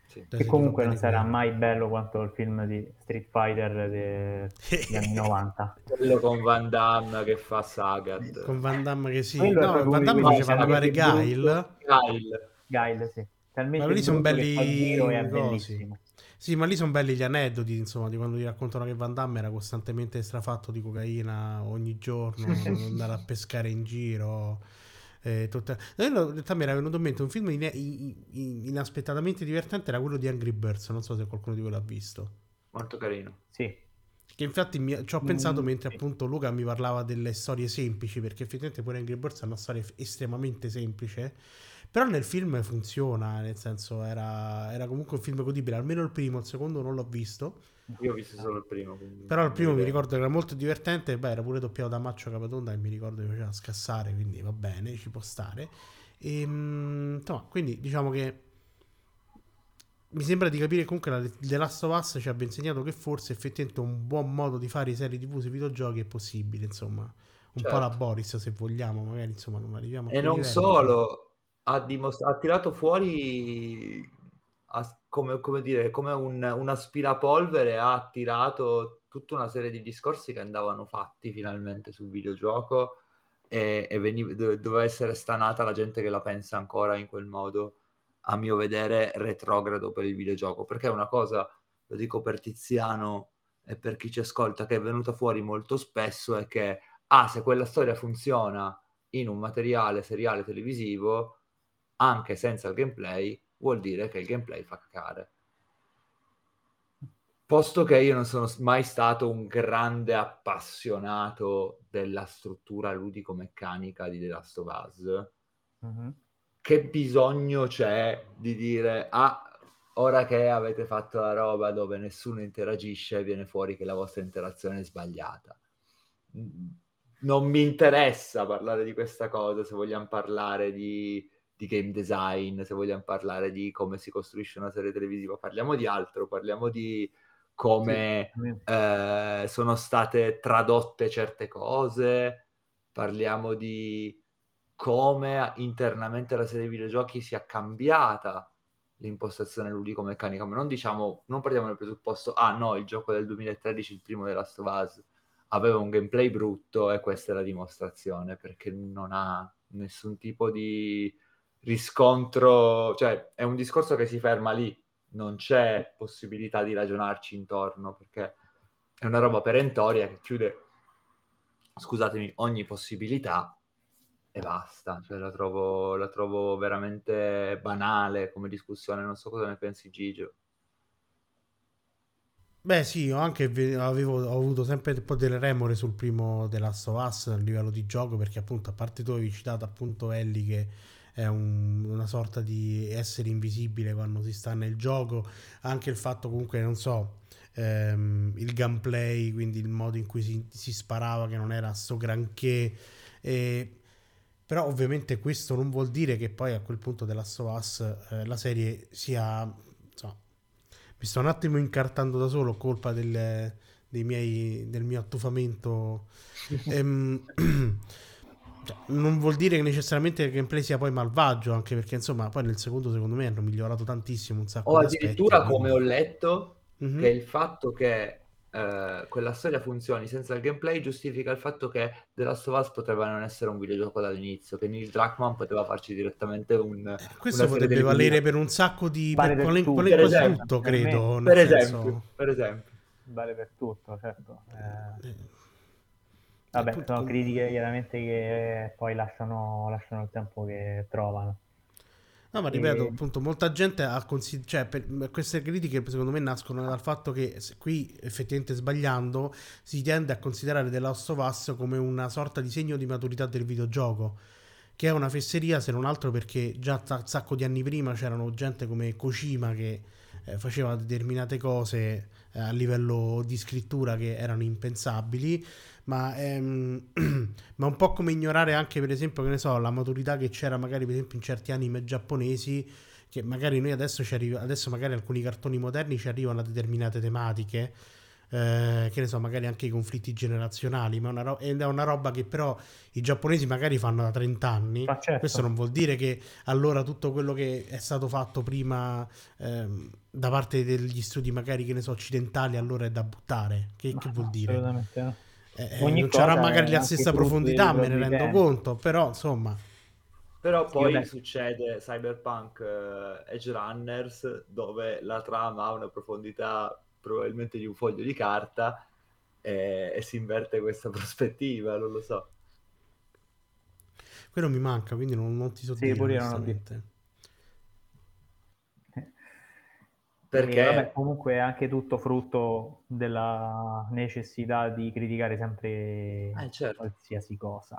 S2: sì.
S1: Cioè,
S3: Che comunque non sarà mai bello quanto il film di Street Fighter de- degli anni 90.
S2: quello con Van Damme che fa Sagat
S1: Con Van Damme che sì.
S3: Quello
S1: No, Van Damme faceva
S3: più
S1: Guile.
S2: Kyle
S3: Guile, sì. Talmente
S1: Ma quelli sono belli cosi. Sì, ma lì sono belli gli aneddoti, insomma, di quando ti raccontano che Van Damme era costantemente strafatto di cocaina ogni giorno, andare a pescare in giro. eh, tutta- io, in realtà mi era venuto in mente un film in- in- inaspettatamente divertente, era quello di Angry Birds, non so se qualcuno di voi l'ha visto.
S2: molto carino
S3: Sì,
S1: Che infatti mi- ci ho pensato
S3: Mm,
S1: mentre
S3: sì.
S1: appunto Luca mi parlava delle storie semplici, perché effettivamente pure Angry Birds è una storia estremamente semplice, però nel film funziona, nel senso era, era comunque un film godibile, almeno il primo, il secondo non l'ho visto,
S2: io ho visto solo il primo quindi
S1: però il primo mi ricordo che era molto divertente, beh era pure doppiato da Maccio Capatonda e mi ricordo che faceva scassare, quindi va bene, ci può stare. E, mm, insomma, quindi diciamo che mi sembra di capire comunque la The Last of Us ci abbia insegnato che forse effettivamente un buon modo di fare serie TV sui videogiochi è possibile, insomma. Un po' la
S2: Certo.
S1: Boris se vogliamo, magari insomma non arriviamo a
S2: e non
S1: livelli,
S2: solo ha, dimos- ha tirato fuori ha- come, come dire come un, un aspirapolvere ha tirato tutta una serie di discorsi che andavano fatti finalmente sul videogioco e, e veniv- dove- doveva essere stanata la gente che la pensa ancora in quel modo a mio vedere retrogrado per il videogioco. Perché è una cosa lo dico per Tiziano e per chi ci ascolta che è venuta fuori molto spesso è che ah se quella storia funziona in un materiale seriale televisivo anche senza il gameplay vuol dire che il gameplay fa cacare posto che io non sono mai stato un grande appassionato della struttura ludico-meccanica di The Last of Us
S3: Mhm.
S2: che bisogno c'è di dire ah ora che avete fatto la roba dove nessuno interagisce viene fuori che la vostra interazione è sbagliata non mi interessa parlare di questa cosa se vogliamo parlare di di game design, se vogliamo parlare di come si costruisce una serie televisiva, parliamo di altro, parliamo di come sì. eh, sono state tradotte certe cose, parliamo di come internamente la serie di videogiochi sia cambiata l'impostazione ludico-meccanica, ma non diciamo, non partiamo dal presupposto, ah no, il gioco del 2013, il primo della Last of Us, aveva un gameplay brutto e questa è la dimostrazione, perché non ha nessun tipo di riscontro, cioè è un discorso che si ferma lì, non c'è possibilità di ragionarci intorno, perché è una roba perentoria che chiude, scusatemi, ogni possibilità e basta, cioè la trovo, la trovo veramente banale come discussione, non so cosa ne pensi Gigio.
S1: Beh sì, io anche avevo, ho avuto sempre un po' delle remore sul primo The Last of Us a livello di gioco perché appunto a parte tu avevi citato appunto Ellie che è un, una sorta di essere invisibile quando si sta nel gioco, anche il fatto comunque non so ehm, il gameplay, quindi il modo in cui si, si sparava che non era sto granché e, però ovviamente questo non vuol dire che poi a quel punto della Us eh, la serie sia mi sto un attimo incartando da solo colpa del, miei, del mio attufamento. ehm, cioè, non vuol dire che necessariamente il gameplay sia poi malvagio, anche perché insomma poi nel secondo secondo me hanno migliorato tantissimo un sacco
S2: o addirittura aspetti, come quindi... ho letto mm-hmm. che il fatto che eh, quella storia funzioni senza il gameplay giustifica il fatto che The Last of Us poteva non essere un videogioco dall'inizio, che Neil Druckmann poteva farci direttamente un... Eh,
S1: questo potrebbe valere per un sacco di... Vale per, per, tutto, per esempio, tutto, credo.
S2: Per, esempio, senso... per esempio.
S3: Vale per tutto, certo. Eh... Vabbè, sono tutto... critiche chiaramente che poi lasciano, lasciano il tempo che trovano.
S1: No, ma ripeto, e... appunto, molta gente ha considerato, cioè, per, queste critiche secondo me nascono dal fatto che qui, effettivamente sbagliando, si tende a considerare The Last of Us come una sorta di segno di maturità del videogioco, che è una fesseria se non altro perché già un sacco di anni prima c'erano gente come Kojima che eh, faceva determinate cose eh, a livello di scrittura che erano impensabili ma, ehm, ma un po' come ignorare anche per esempio che ne so la maturità che c'era magari per esempio in certi anime giapponesi che magari noi adesso ci arriva adesso magari alcuni cartoni moderni ci arrivano a determinate tematiche eh, che ne so, magari anche i conflitti generazionali, ma una ro- è una roba che però i giapponesi magari fanno da 30 anni. Certo. Questo non vuol dire che allora tutto quello che è stato fatto prima ehm, da parte degli studi magari che ne so occidentali allora è da buttare. Che, che vuol dire? Assolutamente no. Eh, eh non c'era magari la stessa profondità, me ne rendo conto, però insomma.
S2: Però poi Io succede Cyberpunk uh, Edge Runners dove la trama ha una profondità probabilmente di un foglio di carta e, e si inverte questa prospettiva, non lo so.
S1: Quello mi manca, quindi non, non ti so sì, dire onestamente.
S3: Perché vabbè, comunque è anche tutto frutto della necessità di criticare sempre eh, certo. qualsiasi cosa.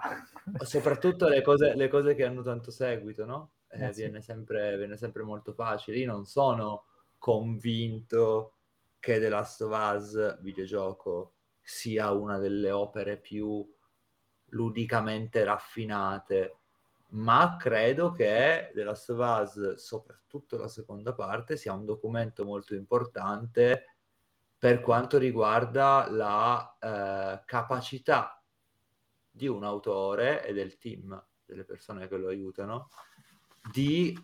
S2: Soprattutto le cose, le cose, che hanno tanto seguito, no? Eh, eh, viene, sì. sempre, viene, sempre, molto facile. Io non sono convinto che The Last of Us videogioco sia una delle opere più ludicamente raffinate ma credo che The Last of Us, soprattutto la seconda parte, sia un documento molto importante per quanto riguarda la eh, capacità di un autore e del team, delle persone che lo aiutano, di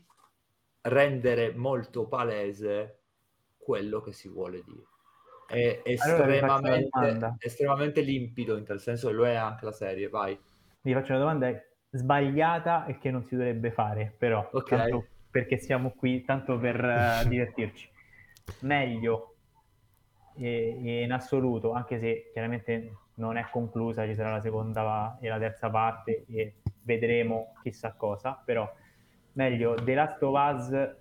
S2: rendere molto palese quello che si vuole dire. È estremamente, allora, estremamente limpido, in tal senso lo è anche la serie, vai.
S3: Mi faccio una domanda, sbagliata e che non si dovrebbe fare, però, okay. perché siamo qui tanto per uh, divertirci. Meglio e, in assoluto, anche se chiaramente non è conclusa, ci sarà la seconda e la terza parte e vedremo chissà cosa, però meglio The Last of Us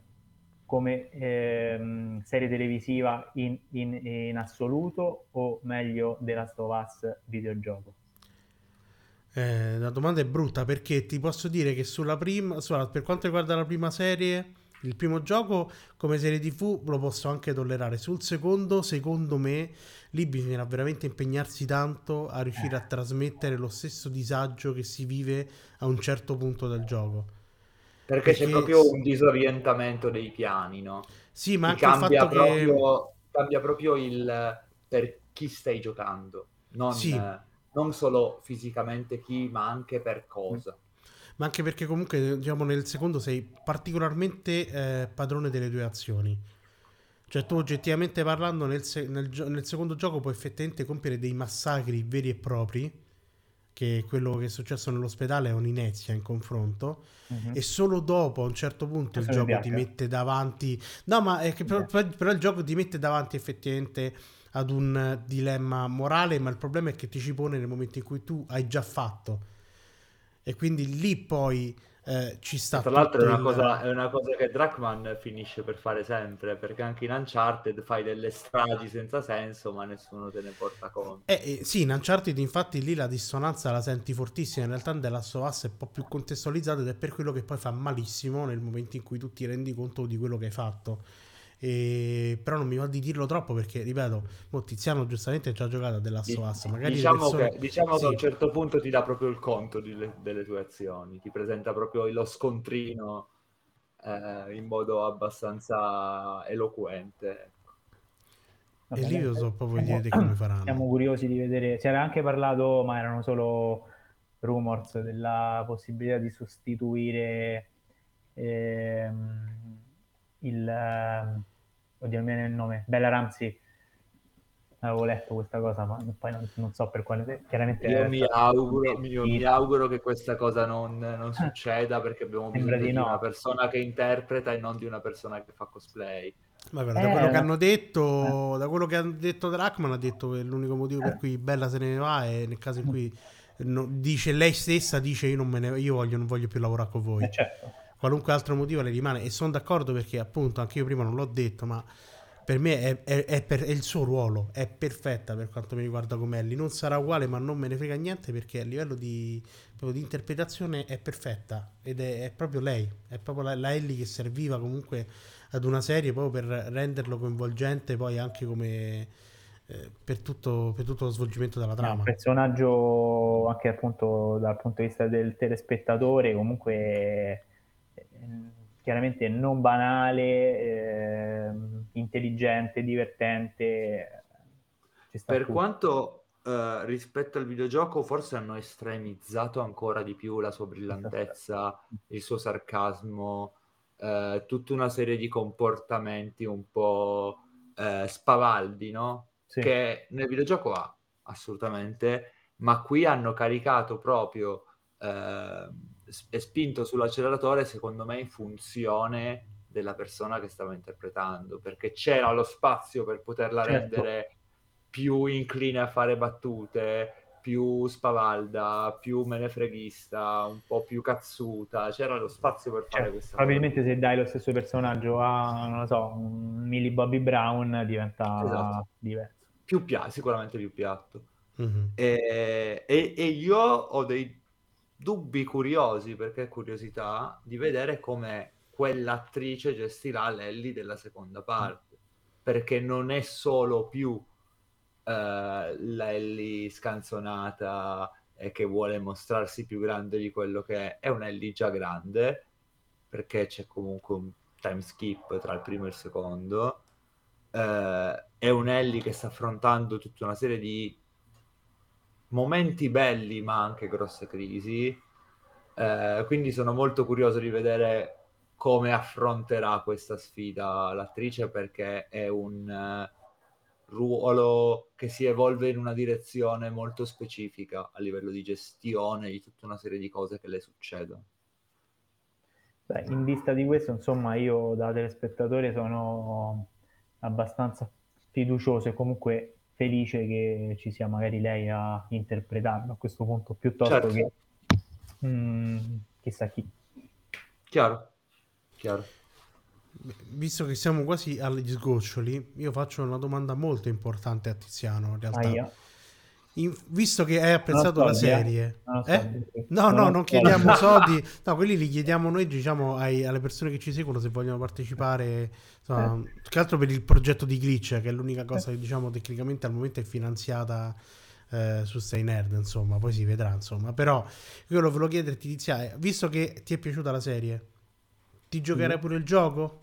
S3: come ehm, serie televisiva in, in, in assoluto o meglio The Last of Us videogioco?
S1: Eh, la domanda è brutta perché ti posso dire che sulla prima, sulla, per quanto riguarda la prima serie, il primo gioco come serie TV lo posso anche tollerare. Sul secondo, secondo me, lì bisognerà veramente impegnarsi tanto a riuscire a trasmettere lo stesso disagio che si vive a un certo punto del gioco.
S2: Perché, perché, c'è proprio un disorientamento dei piani, no?
S1: Sì, ma anche cambia,
S2: proprio, che... cambia proprio il per chi stai giocando, non, sì. non solo fisicamente chi, ma anche per cosa
S1: ma anche perché comunque diciamo nel secondo sei particolarmente eh, padrone delle tue azioni. Cioè tu oggettivamente parlando nel, se- nel, gio- nel, secondo gioco puoi effettivamente compiere dei massacri veri e propri, che quello che è successo nell'ospedale è un'inezia in confronto, uh-huh. e solo dopo a un certo punto il gioco ti mette davanti... No, ma è che però, però il gioco ti mette davanti effettivamente ad un dilemma morale, ma il problema è che ti ci pone nel momento in cui tu hai già fatto. E quindi lì poi eh, ci sta.
S2: Tra l'altro è una, il... cosa, è una, cosa, che Drachman finisce per fare sempre, perché anche in Uncharted fai delle stragi senza senso, ma nessuno te ne porta conto.
S1: Eh, eh, sì, in Uncharted infatti lì la dissonanza la senti fortissima, in realtà nella sua è un po' più contestualizzata ed è per quello che poi fa malissimo nel momento in cui tu ti rendi conto di quello che hai fatto. E... però non mi va di dirlo troppo perché ripeto Tiziano giustamente ha già giocato della sua magari
S2: diciamo, persone... che, diciamo sì. che a un certo punto ti dà proprio il conto di, delle tue azioni ti presenta proprio lo scontrino eh, in modo abbastanza eloquente
S1: Vabbè, e lì io so proprio siamo, di come faranno.
S3: siamo curiosi di vedere. Si era anche parlato ma erano solo rumors della possibilità di sostituire ehm, il ehm, oddio non viene il nome, Bella Ramsey avevo letto questa cosa, ma poi non, non so per quale. Chiaramente
S2: io, mi auguro, io mi auguro, che questa cosa non, non succeda perché abbiamo bisogno di, di no. una persona che interpreta e non di una persona che fa cosplay.
S1: Ma guarda, eh, da quello che hanno detto, eh. da quello che hanno detto Drachman, ha detto che l'unico motivo per cui Bella se ne va è nel caso in cui no, dice lei stessa: dice io, non, me ne, io voglio, non voglio più lavorare con voi.
S3: Eh certo
S1: qualunque altro motivo le rimane e sono d'accordo perché appunto anche io prima non l'ho detto ma per me è, è, è, per, è, il suo ruolo è perfetta per quanto mi riguarda come Ellie non sarà uguale ma non me ne frega niente perché a livello di, di interpretazione è perfetta ed è, proprio lei è proprio la, la, Ellie che serviva comunque ad una serie proprio per renderlo coinvolgente poi anche come eh, per, tutto, per, tutto, lo svolgimento della trama.
S3: un personaggio anche appunto dal punto di vista del telespettatore comunque chiaramente non banale, eh, intelligente, divertente.
S2: per tutto. quanto eh, rispetto al videogioco forse hanno estremizzato ancora di più la sua brillantezza, il suo sarcasmo, eh, tutta una serie di comportamenti un po' eh, spavaldi, no? Sì. Che nel videogioco ha assolutamente, ma qui hanno caricato proprio eh, è spinto sull'acceleratore secondo me in funzione della persona che stava interpretando perché c'era lo spazio per poterla certo. rendere più incline a fare battute più spavalda, più menefreghista, un po' più cazzuta, c'era lo spazio per fare
S3: certo.
S2: questa
S3: Probabilmente cosa. se dai lo stesso personaggio a, non lo so, un Millie Bobby Brown diventa esatto. diverso.
S2: Più piatto, sicuramente più piatto. Mm-hmm. E, e, e, io ho dei dubbi curiosi, perché curiosità, di vedere come quell'attrice gestirà Lelly della seconda parte, perché non è solo più eh, Lelly scanzonata e che vuole mostrarsi più grande di quello che è, è un Ellie già grande, perché c'è comunque un time skip tra il primo e il secondo, eh, è un Ellie che sta affrontando tutta una serie di momenti belli ma anche grosse crisi. Eh, quindi sono molto curioso di vedere come affronterà questa sfida l'attrice perché è un uh, ruolo che si evolve in una direzione molto specifica a livello di gestione di tutta una serie di cose che le succedono.
S3: Beh, in vista di questo, insomma, io da telespettatore sono abbastanza fiducioso e comunque felice che ci sia magari lei a interpretarlo a questo punto piuttosto certo. che mh, mm, chissà chi.
S2: Chiaro, chiaro.
S1: Visto che siamo quasi agli sgoccioli, io faccio una domanda molto importante a Tiziano in realtà. Ah, in, visto che hai apprezzato soldi, la serie, eh? eh? no, no, non chiediamo soldi, no, quelli li chiediamo noi, diciamo, ai, alle persone che ci seguono se vogliono partecipare, insomma, eh. che altro per il progetto di Glitch, che è l'unica cosa che diciamo tecnicamente al momento è finanziata eh, su Stay Nerd, insomma, poi si vedrà, insomma, però io lo volevo chiederti, Tizia, visto che ti è piaciuta la serie, Ti giocherai pure il gioco?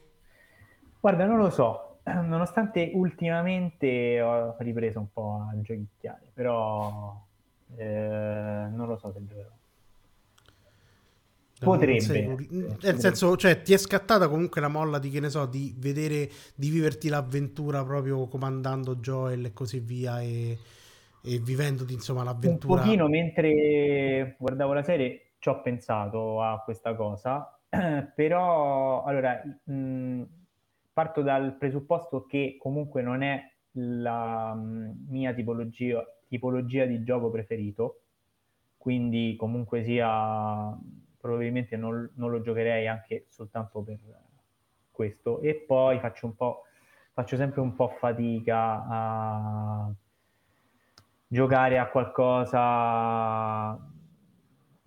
S3: Guarda, non lo so, nonostante ultimamente ho ripreso un po' a giochicchiare, però eh, non lo so se giocherò. Potrebbe. Sei,
S1: nel senso, cioè, ti è scattata comunque la molla di che ne so, di vedere, di viverti l'avventura proprio comandando Joel e così via e, e vivendoti insomma l'avventura.
S3: Un pochino mentre guardavo la serie ci ho pensato a questa cosa, però allora mh, parto dal presupposto che comunque non è la mh, mia tipologia, tipologia di gioco preferito, quindi comunque sia probabilmente non, non, lo giocherei anche soltanto per questo. E poi faccio un po' faccio sempre un po' fatica a giocare a qualcosa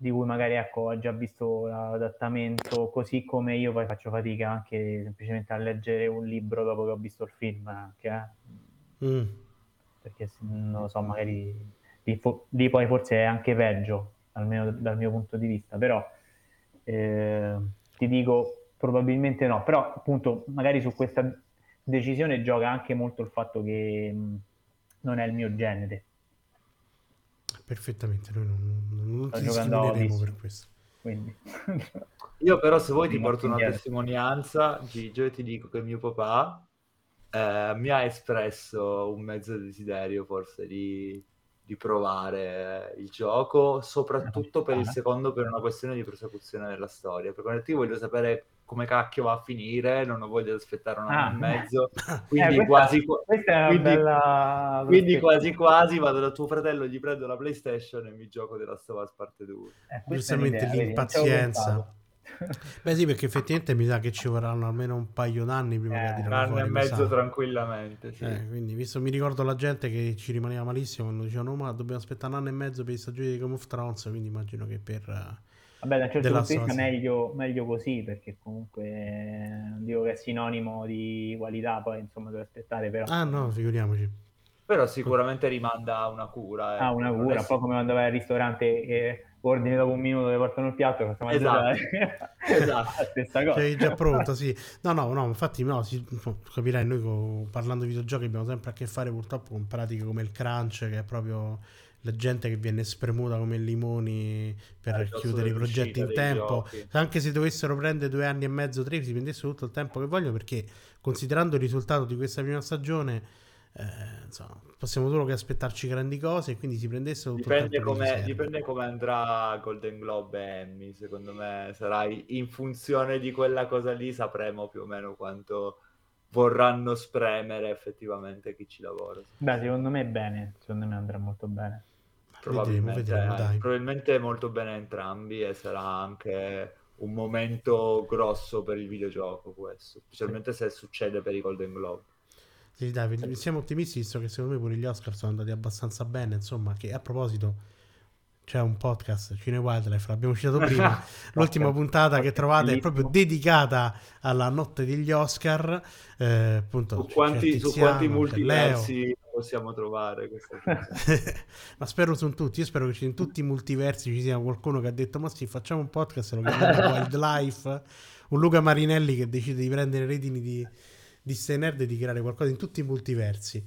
S3: di cui magari ecco, ho già visto l'adattamento, così come io poi faccio fatica anche semplicemente a leggere un libro dopo che ho visto il film, anche, eh? mm. perché non lo so, magari lì, lì, poi forse è anche peggio, almeno dal mio punto di vista, però eh, ti dico probabilmente no, però appunto magari su questa decisione gioca anche molto il fatto che mh, non è il mio genere
S1: perfettamente, noi non, non ti discrimineremo per questo.
S2: Quindi. Io però se vuoi ti porto una testimonianza, Gigio, e ti dico che mio papà eh, mi ha espresso un mezzo desiderio forse di, di provare il gioco, soprattutto per il secondo per una questione di prosecuzione della storia, perché io voglio sapere come cacchio va a finire, non ho voglia di aspettare un anno ah. e mezzo, quindi eh, quasi, quindi,
S3: bella...
S2: quindi quasi quasi vado da tuo fratello, gli prendo la PlayStation e mi gioco della of parte 2.
S1: Eh, Giustamente l'impazienza. Beh sì, perché effettivamente mi sa che ci vorranno almeno un paio d'anni prima eh, che
S2: Un anno e mezzo tranquillamente, sì.
S1: eh, quindi visto, mi ricordo la gente che ci rimaneva malissimo quando dicevano ma dobbiamo aspettare un anno e mezzo per i stagioni di Game of Thrones, quindi immagino che per
S3: Vabbè, da un certo punto di vista meglio, meglio, così, perché comunque non dico che è sinonimo di qualità, poi insomma devo aspettare però.
S1: Ah no, figuriamoci.
S2: Però sicuramente rimanda una cura.
S3: Eh. Ah, una cura, un po' come quando vai al ristorante e ordini dopo un minuto e portano il piatto, facciamo
S2: esatto.
S3: esatto. la stessa cosa.
S1: Sei già pronto, sì. No, no, no, infatti no, si, capirai, noi parlando di videogiochi abbiamo sempre a che fare purtroppo con pratiche come il crunch, che è proprio la gente che viene spremuta come limoni per eh, chiudere i progetti in tempo. Giochi. Anche se dovessero prendere due anni e mezzo, tre, si prendessero tutto il tempo che vogliono, perché considerando il risultato di questa prima stagione, eh, insomma, possiamo solo che aspettarci grandi cose e quindi si prendessero tutto
S2: dipende
S1: il tempo
S2: come, dipende come andrà Golden Globe e Emmy, secondo me sarà in funzione di quella cosa lì, sapremo più o meno quanto vorranno spremere effettivamente chi ci lavora.
S3: Beh, secondo me è bene, secondo me andrà molto bene.
S2: Probabilmente, vedremo, vedremo, probabilmente molto bene entrambi e sarà anche un momento grosso per il videogioco questo, specialmente se succede per i Golden Globe.
S1: Sì, dai, siamo ottimisti visto che secondo me pure gli Oscar sono andati abbastanza bene, insomma, che a proposito c'è un podcast Cine Wildlife, l'abbiamo citato prima, l'ultima puntata che trovate è proprio dedicata alla notte degli Oscar, eh, appunto,
S2: su quanti, Tiziano, su quanti multiversi possiamo trovare questa
S1: ma spero su tutti io spero che in tutti i multiversi ci sia qualcuno che ha detto ma sì facciamo un podcast lo chiamiamo Wildlife. Un Luca Marinelli che decide di prendere redini di, di Stay Nerd e di creare qualcosa in tutti i multiversi.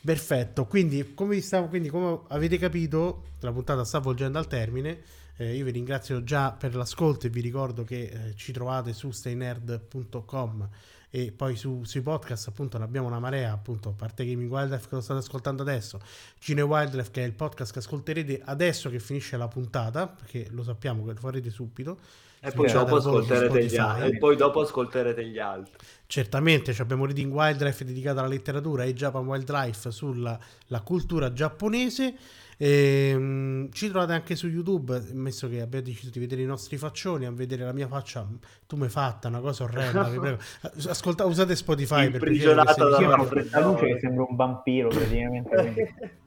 S1: Perfetto quindi come, stavo, quindi come avete capito la puntata sta volgendo al termine. Eh, io vi ringrazio già per l'ascolto e vi ricordo che eh, ci trovate su staynerd.com e poi su, sui podcast appunto ne abbiamo una marea appunto a parte Gaming Wildlife che lo state ascoltando adesso Cine Wildlife che è il podcast che ascolterete adesso che finisce la puntata perché lo sappiamo che lo farete subito.
S2: E poi, dopo ascolterete gli altri. e poi dopo ascolterete gli altri.
S1: Certamente abbiamo Reading Wildlife dedicato alla letteratura e Japan Wildlife sulla cultura giapponese e, um, ci trovate anche su YouTube, ammesso che abbiate deciso di vedere i nostri faccioni, a vedere la mia faccia, tu mi fatta una cosa orrenda, vi prego. Ascolta, usate Spotify
S3: per piacere. Io ho questa luce che sembra un vampiro praticamente.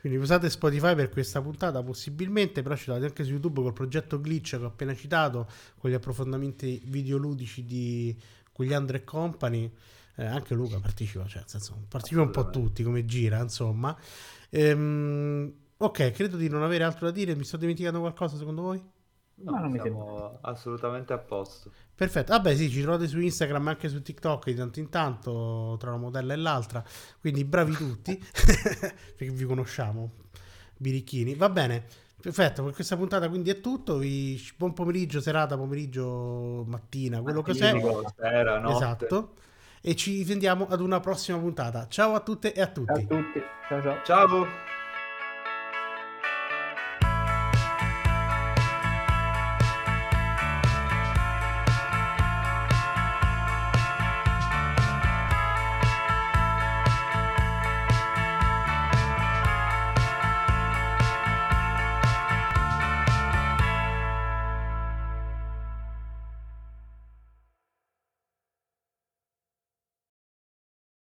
S1: Quindi usate Spotify per questa puntata possibilmente, però ci trovate anche su YouTube col progetto Glitch che ho appena citato, con gli approfondimenti videoludici di Gugliandro e Company. Eh, anche Luca partecipa, cioè, senso, partecipa un po' tutti come gira, insomma. Ehm, ok, credo di non avere altro da dire. Mi sto dimenticando qualcosa secondo voi?
S2: No,
S3: Ma non mi
S2: siamo assolutamente a posto.
S1: Perfetto, vabbè sì, ci trovate su Instagram e anche su TikTok di tanto in tanto tra una modella e l'altra, quindi bravi tutti, perché vi conosciamo, birichini. Va bene, perfetto, per questa puntata quindi è tutto, vi... buon pomeriggio, serata, pomeriggio, mattina, quello che sia.
S2: Mattino, sera, notte.
S1: Esatto, e ci sentiamo ad una prossima puntata. Ciao a tutte e a
S3: Ciao a
S1: tutti.
S3: tutti. Ciao ciao.
S2: Ciao!